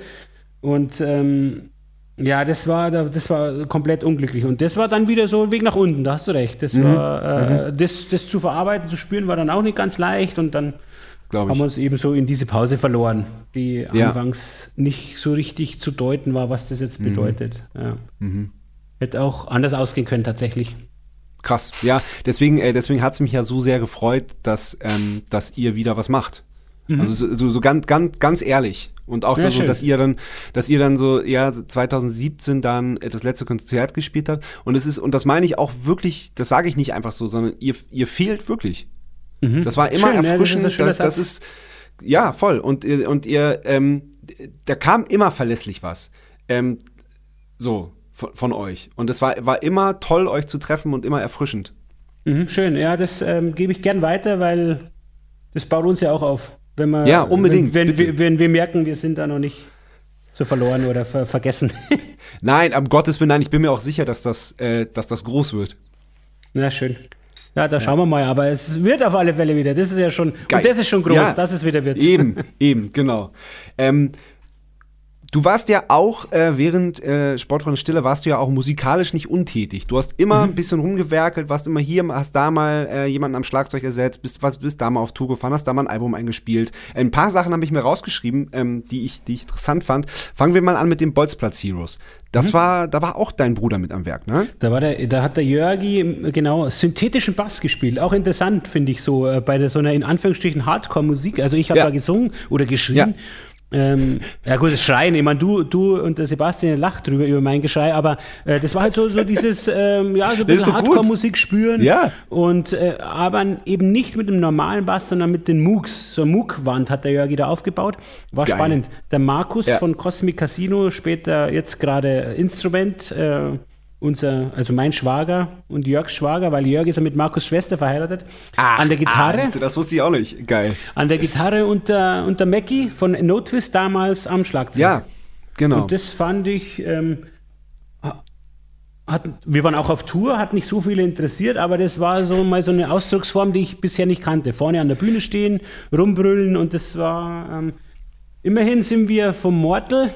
Und ähm, ja, das war, das war komplett unglücklich. Und das war dann wieder so ein Weg nach unten, da hast du recht. Das, mhm. war, äh, mhm. das, das zu verarbeiten, zu spüren, war dann auch nicht ganz leicht. Und dann haben wir uns eben so in diese Pause verloren, die ja. anfangs nicht so richtig zu deuten war, was das jetzt mhm. bedeutet. Ja. Mhm. Hätte auch anders ausgehen können, tatsächlich. Krass. Ja, deswegen, äh, deswegen hat es mich ja so sehr gefreut, dass, ähm, dass ihr wieder was macht. Mhm. Also so, so, so, ganz, ganz, ganz ehrlich. Und auch, ja, dass, so, dass ihr dann, dass ihr dann so, ja, 2017 dann das letzte Konzert gespielt habt. Und es ist, und das meine ich auch wirklich, das sage ich nicht einfach so, sondern ihr, ihr fehlt wirklich. Mhm. Das war immer Schön, erfrischend. Ja, das, ist das, das ist, ja, voll. Und, und ihr, ähm, da kam immer verlässlich was. Ähm, so, von, von, euch. Und es war, war immer toll, euch zu treffen und immer erfrischend. Mhm, schön, ja, das ähm, gebe ich gern weiter, weil das baut uns ja auch auf. Wenn wir, ja, unbedingt. Wenn, wenn, wir, wenn wir merken, wir sind da noch nicht so verloren oder ver vergessen. nein, am Gottes Willen, nein, ich bin mir auch sicher, dass das, äh, dass das groß wird. Na, schön. Ja, da schauen wir mal. Aber es wird auf alle Fälle wieder. Das ist ja schon, Geil. und das ist schon groß, ja, dass es wieder wird. Eben, eben, genau. Ähm, Du warst ja auch äh, während äh, Sportfreunde Stille warst du ja auch musikalisch nicht untätig. Du hast immer mhm. ein bisschen rumgewerkelt, warst immer hier, hast da mal äh, jemanden am Schlagzeug ersetzt, bist, was, bist da mal auf Tour gefahren, hast da mal ein Album eingespielt. Ein paar Sachen habe ich mir rausgeschrieben, ähm, die, ich, die ich interessant fand. Fangen wir mal an mit den Bolzplatz Heroes. Das mhm. war, da war auch dein Bruder mit am Werk, ne? Da war der, da hat der Jörgi genau synthetischen Bass gespielt. Auch interessant finde ich so äh, bei der, so einer in Anführungsstrichen Hardcore-Musik. Also ich habe ja. da gesungen oder geschrien. Ja. Ähm, ja gut, das Schreien, ich meine, du, du und der Sebastian lacht drüber über mein Geschrei, aber äh, das war halt so, so dieses, ähm, ja, so ein bisschen Hardcore-Musik spüren. Ja. Und äh, aber eben nicht mit dem normalen Bass, sondern mit den Moogs. So eine Moog-Wand hat der Jörgi da aufgebaut. War Geil. spannend. Der Markus ja. von Cosmic Casino, später jetzt gerade Instrument, äh, unser, also mein Schwager und Jörgs Schwager, weil Jörg ist ja mit Markus Schwester verheiratet, Ach, an der Gitarre. Ah, das wusste ich auch nicht. Geil. An der Gitarre und der, und der Mackie von No Twist damals am Schlagzeug. Ja, genau. Und das fand ich, ähm, hat, wir waren auch auf Tour, hat nicht so viele interessiert, aber das war so mal so eine Ausdrucksform, die ich bisher nicht kannte. Vorne an der Bühne stehen, rumbrüllen und das war, ähm, immerhin sind wir vom Mortal,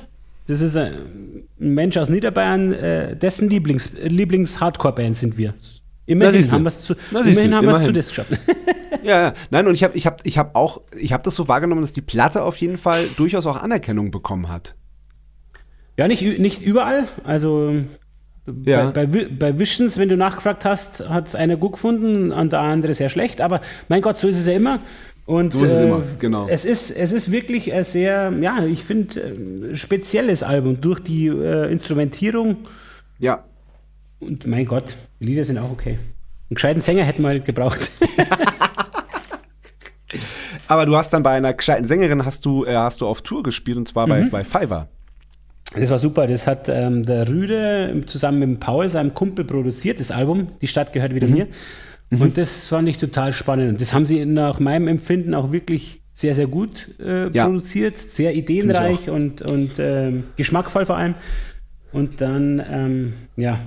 das ist ein Mensch aus Niederbayern, äh, dessen Lieblings, Lieblings-Hardcore-Band sind wir. Immerhin haben wir es zu, immerhin haben immerhin. zu das geschafft. ja, ja, nein, und ich habe ich hab, ich hab auch, ich habe das so wahrgenommen, dass die Platte auf jeden Fall durchaus auch Anerkennung bekommen hat. Ja, nicht, nicht überall. Also ja. bei, bei, bei Visions, wenn du nachgefragt hast, hat es einer gut gefunden und der andere sehr schlecht. Aber mein Gott, so ist es ja immer. Und so ist es, äh, immer, genau. es, ist, es ist wirklich ein sehr, ja, ich finde, äh, spezielles Album durch die äh, Instrumentierung. Ja. Und mein Gott, die Lieder sind auch okay. Einen gescheiten Sänger hätten wir halt gebraucht. Aber du hast dann bei einer gescheiten Sängerin hast du, äh, hast du auf Tour gespielt und zwar bei, mhm. bei Fiverr. Das war super. Das hat ähm, der Rüde zusammen mit Paul, seinem Kumpel, produziert, das Album. Die Stadt gehört wieder mhm. mir. Mhm. Und das fand ich total spannend. Und das haben sie nach meinem Empfinden auch wirklich sehr, sehr gut äh, ja. produziert, sehr ideenreich und, und äh, geschmackvoll vor allem. Und dann, ähm, ja,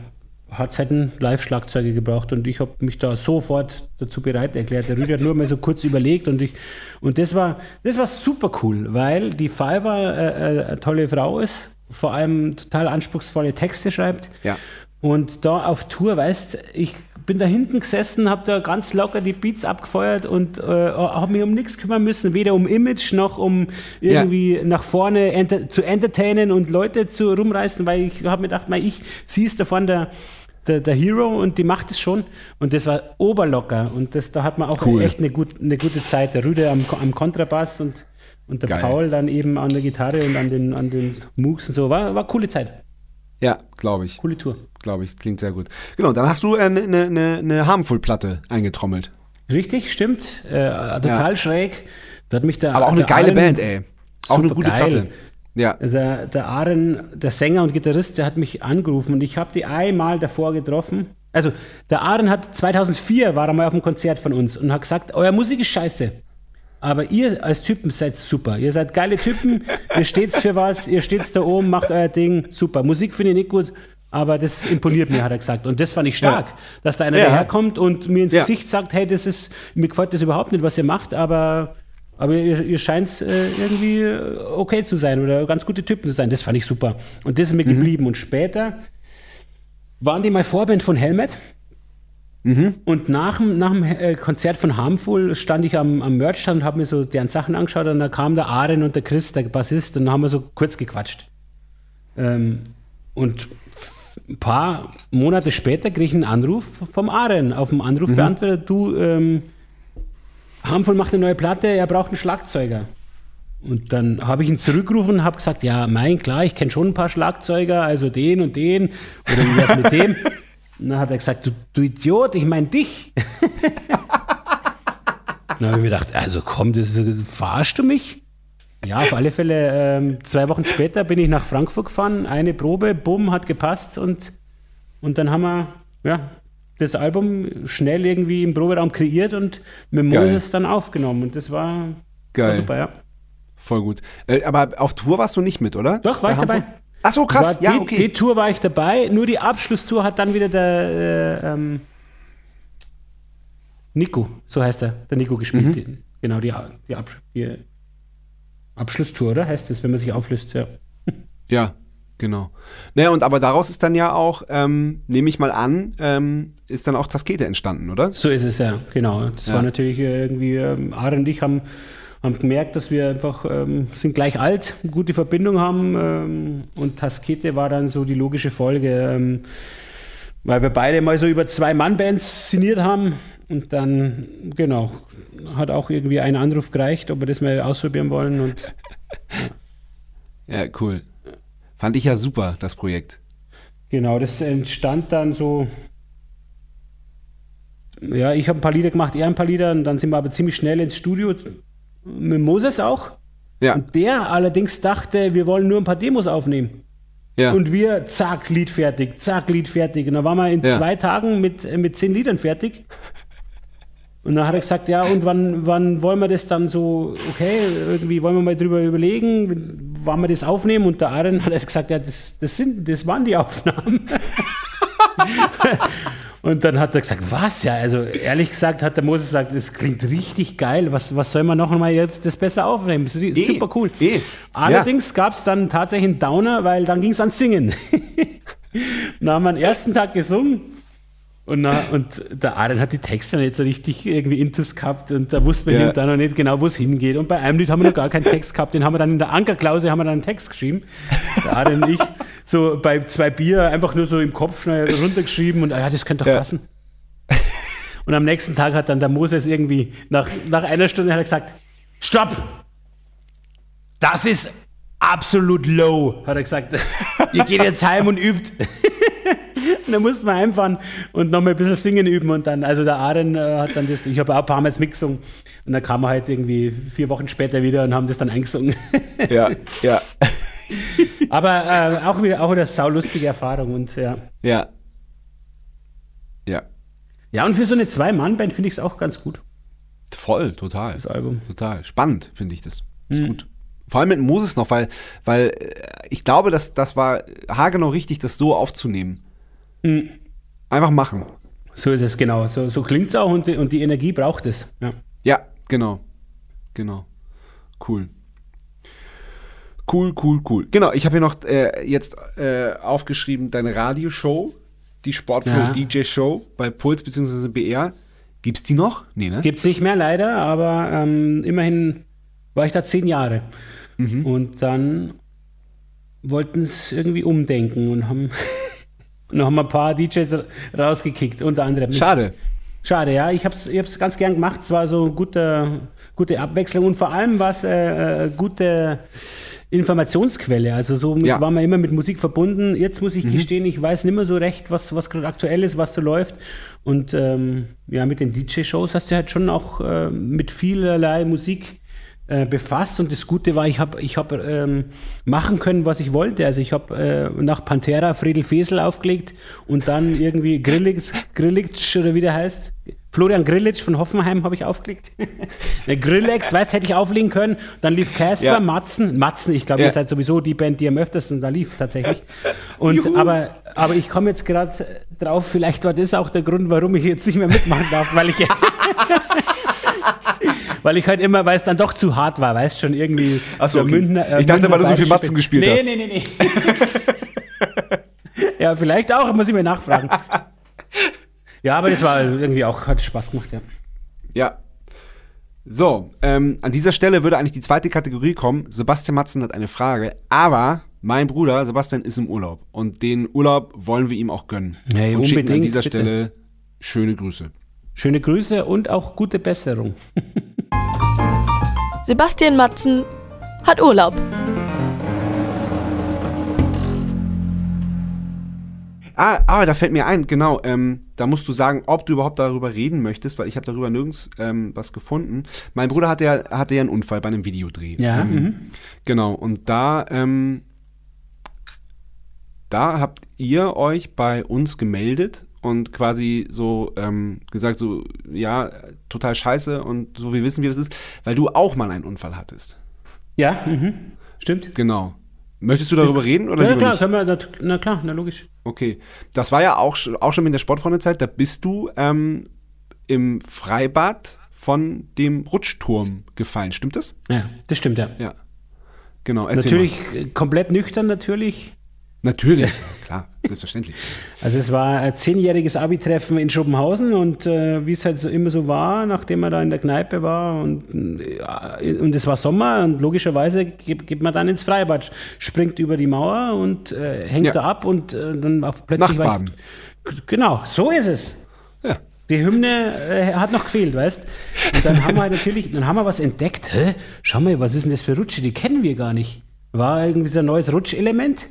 hat es halt einen Live-Schlagzeuger gebraucht und ich habe mich da sofort dazu bereit erklärt. Der Rüdi hat nur mal so kurz überlegt und ich und das war das war super cool, weil die Fiverr äh, äh, eine tolle Frau ist, vor allem total anspruchsvolle Texte schreibt. Ja. Und da auf Tour, weißt ich bin da hinten gesessen, habe da ganz locker die Beats abgefeuert und äh, habe mich um nichts kümmern müssen, weder um Image noch um irgendwie ja. nach vorne enter zu entertainen und Leute zu rumreißen, weil ich habe mir gedacht, ich, sie ist davon der, der, der, Hero und die macht es schon. Und das war oberlocker und das, da hat man auch cool. echt eine, gut, eine gute Zeit. Der Rüde am, am Kontrabass und, und der Geil. Paul dann eben an der Gitarre und an den, an den Mooks und so. War, war coole Zeit. Ja, glaube ich. Coole Tour. Glaube ich, klingt sehr gut. Genau, dann hast du eine, eine, eine Harmful-Platte eingetrommelt. Richtig, stimmt. Äh, total ja. schräg. Da hat mich der, Aber auch eine geile Aren, Band, ey. Auch eine gute geil. Platte. Ja. Der, der Aren, der Sänger und Gitarrist, der hat mich angerufen und ich habe die einmal davor getroffen. Also, der Aren hat 2004 war er mal auf einem Konzert von uns und hat gesagt, euer Musik ist scheiße. Aber ihr als Typen seid super. Ihr seid geile Typen, ihr steht's für was, ihr steht's da oben, macht euer Ding, super. Musik finde ich nicht gut, aber das imponiert mir, hat er gesagt. Und das fand ich stark, ja. dass da einer ja. daherkommt und mir ins ja. Gesicht sagt, hey, das ist, mir gefällt das überhaupt nicht, was ihr macht, aber, aber ihr, ihr scheint äh, irgendwie okay zu sein oder ganz gute Typen zu sein. Das fand ich super. Und das ist mir mhm. geblieben. Und später waren die mal Vorband von Helmet. Mhm. Und nach, nach dem äh, Konzert von Harmful stand ich am, am Merchstand und habe mir so deren Sachen angeschaut und da kam der Aren und der Chris, der Bassist, und dann haben wir so kurz gequatscht. Ähm, und ein paar Monate später kriege ich einen Anruf vom Aren auf dem Anrufbeantworter, mhm. du, ähm, Harmful macht eine neue Platte, er braucht einen Schlagzeuger. Und dann habe ich ihn zurückgerufen und habe gesagt, ja, mein, klar, ich kenne schon ein paar Schlagzeuger, also den und den oder wie wär's mit dem? Und dann hat er gesagt, du, du Idiot, ich meine dich. dann habe ich mir gedacht, also komm, das, das, verarschst du mich? Ja, auf alle Fälle. Ähm, zwei Wochen später bin ich nach Frankfurt gefahren, eine Probe, bumm, hat gepasst und, und dann haben wir ja, das Album schnell irgendwie im Proberaum kreiert und mit. Moses dann aufgenommen. Und das war, war Geil. super, ja. Voll gut. Äh, aber auf Tour warst du nicht mit, oder? Doch, war Bei ich dabei. Hamburg? Ach so, krass. War Ja, die, okay. die Tour war ich dabei, nur die Abschlusstour hat dann wieder der äh, ähm, Nico, so heißt er, der Nico gespielt. Mhm. Genau, die, die, die Abschlusstour, oder? Heißt das, wenn man sich auflöst, ja. Ja, genau. Naja, und aber daraus ist dann ja auch, ähm, nehme ich mal an, ähm, ist dann auch Taskete entstanden, oder? So ist es ja, genau. Das Ja. war natürlich äh, irgendwie, ähm, Ari und ich haben, haben gemerkt, dass wir einfach ähm, sind gleich alt, gute Verbindung haben ähm, und Taskete war dann so die logische Folge, ähm, weil wir beide mal so über zwei Mann-Bands sinniert haben und dann, genau, hat auch irgendwie ein Anruf gereicht, ob wir das mal ausprobieren wollen und Ja, cool. Fand ich ja super, das Projekt. Genau, das entstand dann so. Ja, ich habe ein paar Lieder gemacht, er ein paar Lieder, und dann sind wir aber ziemlich schnell ins Studio mit Moses auch. Ja, Und der allerdings dachte, wir wollen nur ein paar Demos aufnehmen. ja. Und wir, zack, Lied fertig, zack, Lied fertig. Und dann waren wir in Ja. zwei Tagen mit, mit zehn Liedern fertig. Und dann hat er gesagt, ja, und wann, wann wollen wir das dann so, okay, irgendwie wollen wir mal drüber überlegen, wann wir das aufnehmen? Und der Aaron hat gesagt, ja, das, das, sind, das waren die Aufnahmen. und dann hat er gesagt, was? Ja, also ehrlich gesagt hat der Moses gesagt, das klingt richtig geil, was, was soll man noch mal jetzt das besser aufnehmen? Das ist Eh, super cool. eh, Allerdings gab es dann tatsächlich einen Downer, weil dann ging es ans Singen. dann haben wir am ersten Tag gesungen und, na, und der Aaron hat die Texte nicht so richtig irgendwie intus gehabt und da wusste man Ja. hinterher noch nicht genau, wo es hingeht. Und bei einem Lied haben wir noch gar keinen Text gehabt, den haben wir dann in der Ankerklause haben wir dann einen Text geschrieben. Der Aaron und ich so bei zwei Bier einfach nur so im Kopf schnell runtergeschrieben und ah ja, das könnte doch Ja. passen. Und am nächsten Tag hat dann der Moses irgendwie, nach, nach einer Stunde hat er gesagt, stopp! Das ist absolut low, hat er gesagt. Ihr geht jetzt heim und übt. dann mussten wir einfahren und nochmal ein bisschen singen üben und dann, also der Aaron äh, hat dann das, ich habe auch ein paar Mal mitgesungen und dann kam er halt irgendwie vier Wochen später wieder und haben das dann eingesungen. ja, ja, Aber äh, auch wieder, auch wieder saulustige Erfahrung und ja. ja. Ja, Ja, und für so eine Zwei-Mann-Band finde ich es auch ganz gut, voll, total. das Album. Total. Spannend, finde ich das. Ist gut. Vor allem mit Moses noch, weil, weil äh, ich glaube, dass das war haargenau richtig, das so aufzunehmen. Einfach machen. So ist es, genau. So, so klingt es auch und die, und die Energie braucht es. Ja. Ja, genau. Genau. Cool. Cool, cool, cool. Genau, ich habe hier noch äh, jetzt äh, aufgeschrieben, deine Radioshow, die Sportflow Ja. DJ Show bei Puls bzw. BR. Gibt's die noch? Nee, ne? Gibt es nicht mehr leider, aber ähm, immerhin war ich da zehn Jahre. Und dann wollten es irgendwie umdenken und haben, und haben ein paar DJs ra- rausgekickt, unter anderem. Schade. Schade, ja. Ich habe es ich hab's ganz gern gemacht. Es war so eine gute, gute Abwechslung und vor allem war es äh, äh, gute Informationsquelle. Also so Ja. waren wir immer mit Musik verbunden. Jetzt muss ich gestehen, ich weiß nicht mehr so recht, was, was gerade aktuell ist, was so läuft. Und ähm, ja, mit den DJ-Shows hast du halt schon auch äh, mit vielerlei Musik äh, befasst und das Gute war, ich habe ich hab, ähm, machen können, was ich wollte. Also ich habe äh, nach Pantera Friedel Fesel aufgelegt und dann irgendwie Grillitsch, Grillitsch oder wie der heißt. Florian Grillitsch von Hoffenheim habe ich aufgelegt. Der Grillex, weißt, hätte ich auflegen können. Dann lief Casper, Ja. Matzen. Matzen, ich glaube, Ja. ihr seid sowieso die Band, die am öftesten da lief, tatsächlich. Und, Juhu. aber, aber ich komme jetzt gerade drauf, vielleicht war das auch der Grund, warum ich jetzt nicht mehr mitmachen darf, weil ich weil ich halt immer, weil es dann doch zu hart war, weißt schon irgendwie. Ach so, der okay. Münchner, Ich dachte, weil du so viel Matzen gespielt nee, hast. Nee, nee, nee, ja, vielleicht auch, muss ich mir nachfragen. Ja, aber das war irgendwie auch, hat Spaß gemacht, ja. Ja. So, ähm, an dieser Stelle würde eigentlich die zweite Kategorie kommen. Sebastian Matzen hat eine Frage, aber mein Bruder Sebastian ist im Urlaub und den Urlaub wollen wir ihm auch gönnen. Hey, und schicken an unbedingt, dieser bitte. Stelle schöne Grüße. Schöne Grüße und auch gute Besserung. Sebastian Matzen hat Urlaub. Ah, ah, da fällt mir ein, genau. Ähm, da musst du sagen, ob du überhaupt darüber reden möchtest, weil ich habe darüber nirgends ähm, was gefunden. Mein Bruder hatte ja, hatte ja einen Unfall bei einem Videodreh. Ja, Ähm, mhm. Genau, und da, ähm, da habt ihr euch bei uns gemeldet und quasi so ähm, gesagt, so, ja, total scheiße und so, wir wissen, wie das ist, weil du auch mal einen Unfall hattest. Ja, mhm. stimmt. Genau. Möchtest du darüber reden oder Ja, klar, nicht? können wir, na, na klar, na logisch. Okay. Das war ja auch, auch schon in der Sportfreundezeit, da bist du ähm, im Freibad von dem Rutschturm gefallen, stimmt das? Ja, das stimmt, ja. Ja. Genau, Natürlich äh, komplett nüchtern, natürlich. Natürlich, klar, selbstverständlich. Also es war ein zehnjähriges Abi-Treffen in Schuppenhausen und äh, wie es halt so immer so war, nachdem man da in der Kneipe war und, äh, und es war Sommer und logischerweise geht, geht man dann ins Freibad, springt über die Mauer und äh, hängt Ja. da ab und äh, dann auf plötzlich war Nachtbaden. ich, Genau, so ist es. Ja. Die Hymne äh, hat noch gefehlt, weißt Und dann haben wir halt natürlich, dann haben wir was entdeckt. Hä? Schau mal, was ist denn das für Rutsche? Die kennen wir gar nicht. War irgendwie so ein neues Rutschelement.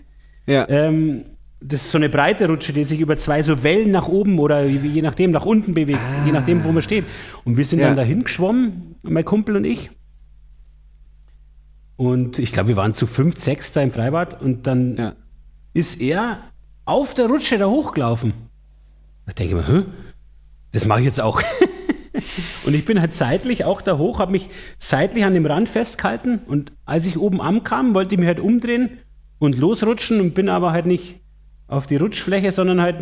Ja. Ähm, das ist so eine breite Rutsche, die sich über zwei so Wellen nach oben oder je nachdem nach unten bewegt, je nachdem, wo man steht. Und wir sind Ja. dann dahin geschwommen, mein Kumpel und ich. Und ich glaube, wir waren zu fünf, sechs da im Freibad und dann ja. ist er auf der Rutsche da hochgelaufen. Da denke ich mir, Hä? das mache ich jetzt auch. und ich bin halt seitlich auch da hoch, habe mich seitlich an dem Rand festgehalten und als ich oben ankam, wollte ich mich halt umdrehen und losrutschen und bin aber halt nicht auf die Rutschfläche, sondern halt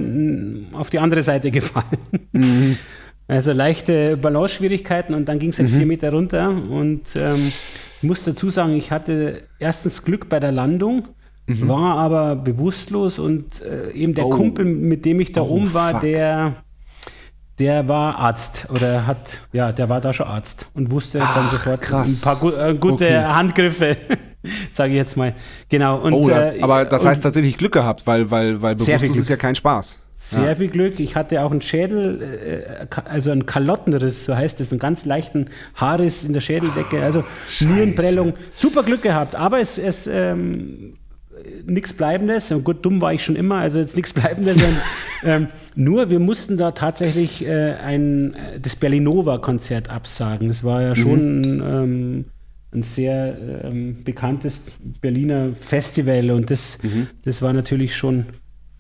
auf die andere Seite gefallen. Also leichte Balance-Schwierigkeiten und dann ging es halt vier Meter runter und ähm, ich muss dazu sagen, ich hatte erstens Glück bei der Landung, war aber bewusstlos und äh, eben der Oh. Kumpel, mit dem ich da Oh, oben war, fuck. der, der war Arzt oder hat, ja, der war da schon Arzt und wusste dann Ach, sofort krass. ein paar gu äh, gute Okay. Handgriffe, sage ich jetzt mal. Genau. Und, Oh, das, äh, aber das und heißt tatsächlich Glück gehabt, weil, weil, weil bewusstlos ist ja kein Spaß. sehr ja. viel Glück. Ich hatte auch einen Schädel, äh, ka- also einen Kalottenriss, so heißt es, einen ganz leichten Haarriss in der Schädeldecke, also Nierenprellung. Super Glück gehabt, aber es ist ähm, nichts Bleibendes. Und gut, dumm war ich schon immer, also jetzt nichts Bleibendes. sondern, ähm, nur wir mussten da tatsächlich äh, ein, äh, das Berlinova-Konzert absagen. Das war ja schon ähm, ein sehr ähm, bekanntes Berliner Festival und das, das war natürlich schon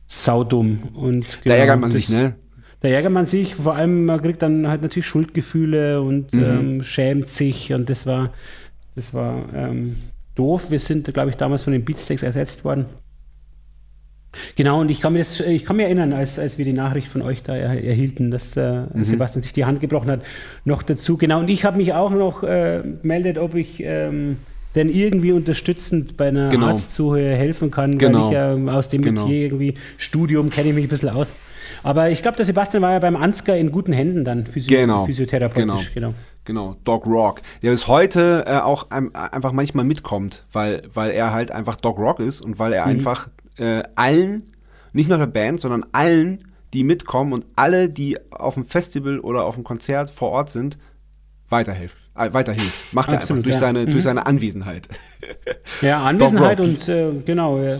saudumm. Und Da genau, ärgert man das- sich, ne? Da ärgert man sich, vor allem man kriegt dann halt natürlich Schuldgefühle und Mhm. ähm, schämt sich und das war, das war ähm, doof. Wir sind, glaube ich, damals von den Beatsteaks ersetzt worden. Genau, und ich kann, mir das, ich kann mich erinnern, als, als wir die Nachricht von euch da er, erhielten, dass äh, Mhm. Sebastian sich die Hand gebrochen hat, noch dazu. Genau, und ich habe mich auch noch äh, gemeldet, ob ich ähm, denn irgendwie unterstützend bei einer Genau. Arztsuche helfen kann, Genau. weil ich ja aus dem Genau. Metier irgendwie Studium kenne ich mich ein bisschen aus. Aber ich glaube, der Sebastian war ja beim Ansgar in guten Händen dann, physio Genau. physiotherapeutisch. Genau. Genau, Dog Rock. Der bis heute äh, auch ein, einfach manchmal mitkommt, weil, weil er halt einfach Dog Rock ist und weil Mhm. er einfach äh, allen, nicht nur der Band, sondern allen, die mitkommen und alle, die auf dem Festival oder auf dem Konzert vor Ort sind, weiterhilft. Äh, weiterhilft. Macht er einfach Absolut, durch, ja. seine, Mhm. durch seine Anwesenheit. Ja, Anwesenheit und äh, genau, er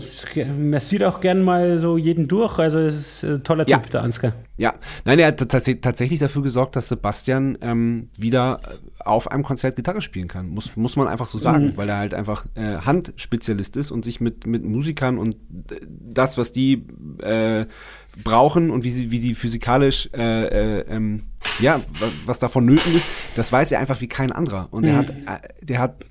man sieht auch gern mal so jeden durch. Also es ist ein toller Ja. Typ, der Ansgar. Ja, nein, er hat tats tatsächlich dafür gesorgt, dass Sebastian ähm, wieder äh, auf einem Konzert Gitarre spielen kann. Muss, muss man einfach so sagen, weil er halt einfach äh, Handspezialist ist und sich mit, mit Musikern und äh, das, was die äh, brauchen und wie sie, wie die physikalisch, äh, äh, ähm, ja, wa- was davon nöten ist, das weiß er einfach wie kein anderer. Und er hat, äh, der hat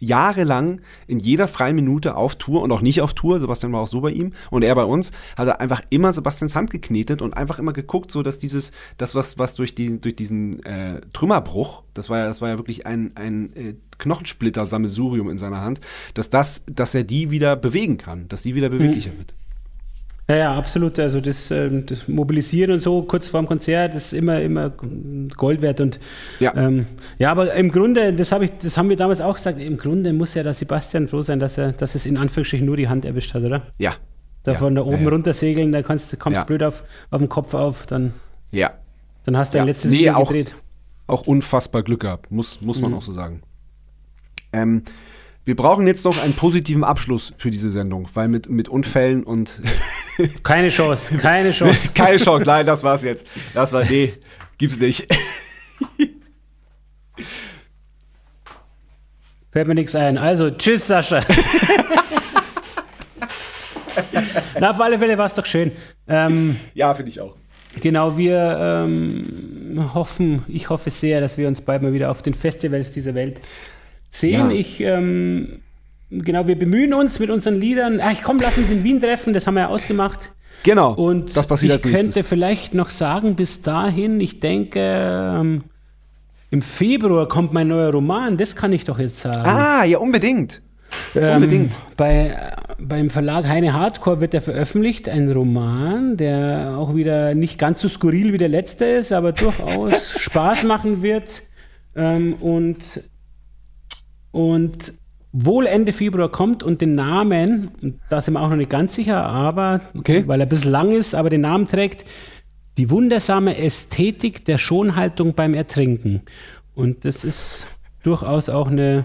jahrelang in jeder freien Minute auf Tour und auch nicht auf Tour, Sebastian war auch so bei ihm und er bei uns, hat er einfach immer Sebastians Hand geknetet und einfach immer geguckt, so dass dieses, das was, was durch, die, durch diesen äh, Trümmerbruch, das war ja, das war ja wirklich ein, ein äh, Knochensplitter-Sammelsurium in seiner Hand, dass das, dass er die wieder bewegen kann, dass die wieder beweglicher wird. Ja, ja, absolut. Also das, ähm, das Mobilisieren und so kurz vorm Konzert ist immer, immer Gold wert. Und Ja. ähm, ja, aber im Grunde, das habe ich, das haben wir damals auch gesagt, im Grunde muss ja der Sebastian froh sein, dass er, dass es in Anführungsstrichen nur die Hand erwischt hat, oder? Ja. Da ja. von da oben ja, runter segeln, da kannst, kommst Ja. blöd auf, auf den Kopf auf, dann, Ja. dann hast du Ja. ein letztes Nee, Video auch- gedreht. auch unfassbar Glück gehabt, muss, muss Mhm. man auch so sagen. Ähm, Wir brauchen jetzt noch einen positiven Abschluss für diese Sendung, weil mit, mit Unfällen und. keine Chance, keine Chance. keine Chance, nein, das war's jetzt. Das war, nee, gibt's nicht. Fällt mir nichts ein. Also, tschüss, Sascha. Na, auf alle Fälle war es doch schön. Ähm, ja, finde ich auch. Genau, wir ähm, hoffen, ich hoffe sehr, dass wir uns bald mal wieder auf den Festivals dieser Welt sehen. Ja. Ich, ähm, genau, wir bemühen uns mit unseren Liedern. Ach, komm, lass uns in Wien treffen, das haben wir ja ausgemacht. Genau. Und das passiert ich könnte vielleicht noch sagen, bis dahin, ich denke, ähm, im Februar kommt mein neuer Roman, das kann ich doch jetzt sagen. Ah, ja, unbedingt. Ähm, unbedingt. Bei, beim Verlag Heine Hardcore wird er veröffentlicht, ein Roman, der auch wieder nicht ganz so skurril wie der letzte ist, aber durchaus Spaß machen wird. Ähm, und, und wohl Ende Februar kommt und den Namen, da sind wir auch noch nicht ganz sicher, aber okay. weil er ein bisschen lang ist, aber den Namen trägt, die wundersame Ästhetik der Schonhaltung beim Ertrinken. Und das ist durchaus auch eine.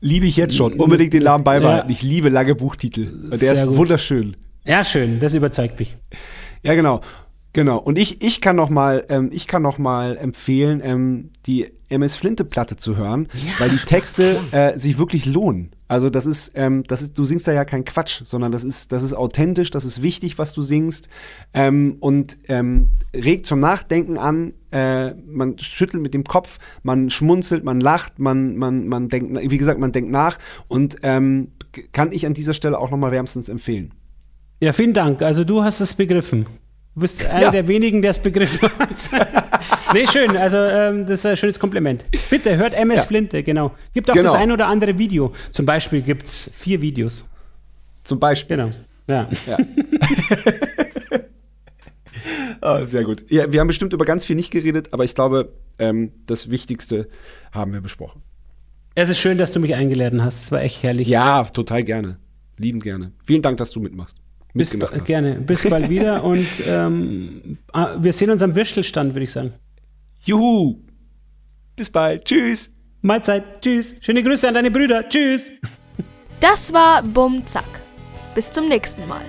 Liebe ich jetzt schon. Unbedingt den Namen beibehalten. Ja. Ich liebe lange Buchtitel. Der Sehr ist gut. wunderschön. Ja, schön. Das überzeugt mich. Ja, genau. Genau. Und ich, ich kann noch mal, ähm, ich kann noch mal empfehlen, ähm, die MS Flinte Platte zu hören, ja, weil die Texte äh, sich wirklich lohnen. Also das ist, ähm, das ist, du singst da ja kein Quatsch, sondern das ist, das ist authentisch, das ist wichtig, was du singst ähm, und ähm, regt zum Nachdenken an. Äh, man schüttelt mit dem Kopf, man schmunzelt, man lacht, man, man, man denkt, wie gesagt, man denkt nach und ähm, kann ich an dieser Stelle auch noch mal wärmstens empfehlen. Ja, vielen Dank. Also du hast es begriffen. Du bist einer ja. der wenigen, der es begriffen hat. nee, schön. Also, ähm, das ist ein schönes Kompliment. Bitte, hört MS ja. Flinte, genau. Gibt auch genau. das ein oder andere Video. Zum Beispiel gibt es vier Videos. Zum Beispiel. Genau. Ja. ja. oh, sehr gut. Ja, wir haben bestimmt über ganz viel nicht geredet, aber ich glaube, ähm, das Wichtigste haben wir besprochen. Es ist schön, dass du mich eingeladen hast. Es war echt herrlich. Ja, total gerne. Lieben gerne. Vielen Dank, dass du mitmachst. Bis, gerne. Bis bald wieder und ähm, ah, wir sehen uns am Würstelstand, würde ich sagen. Juhu! Bis bald. Tschüss. Mahlzeit. Tschüss. Schöne Grüße an deine Brüder. Tschüss. Das war Bum Zack. Bis zum nächsten Mal.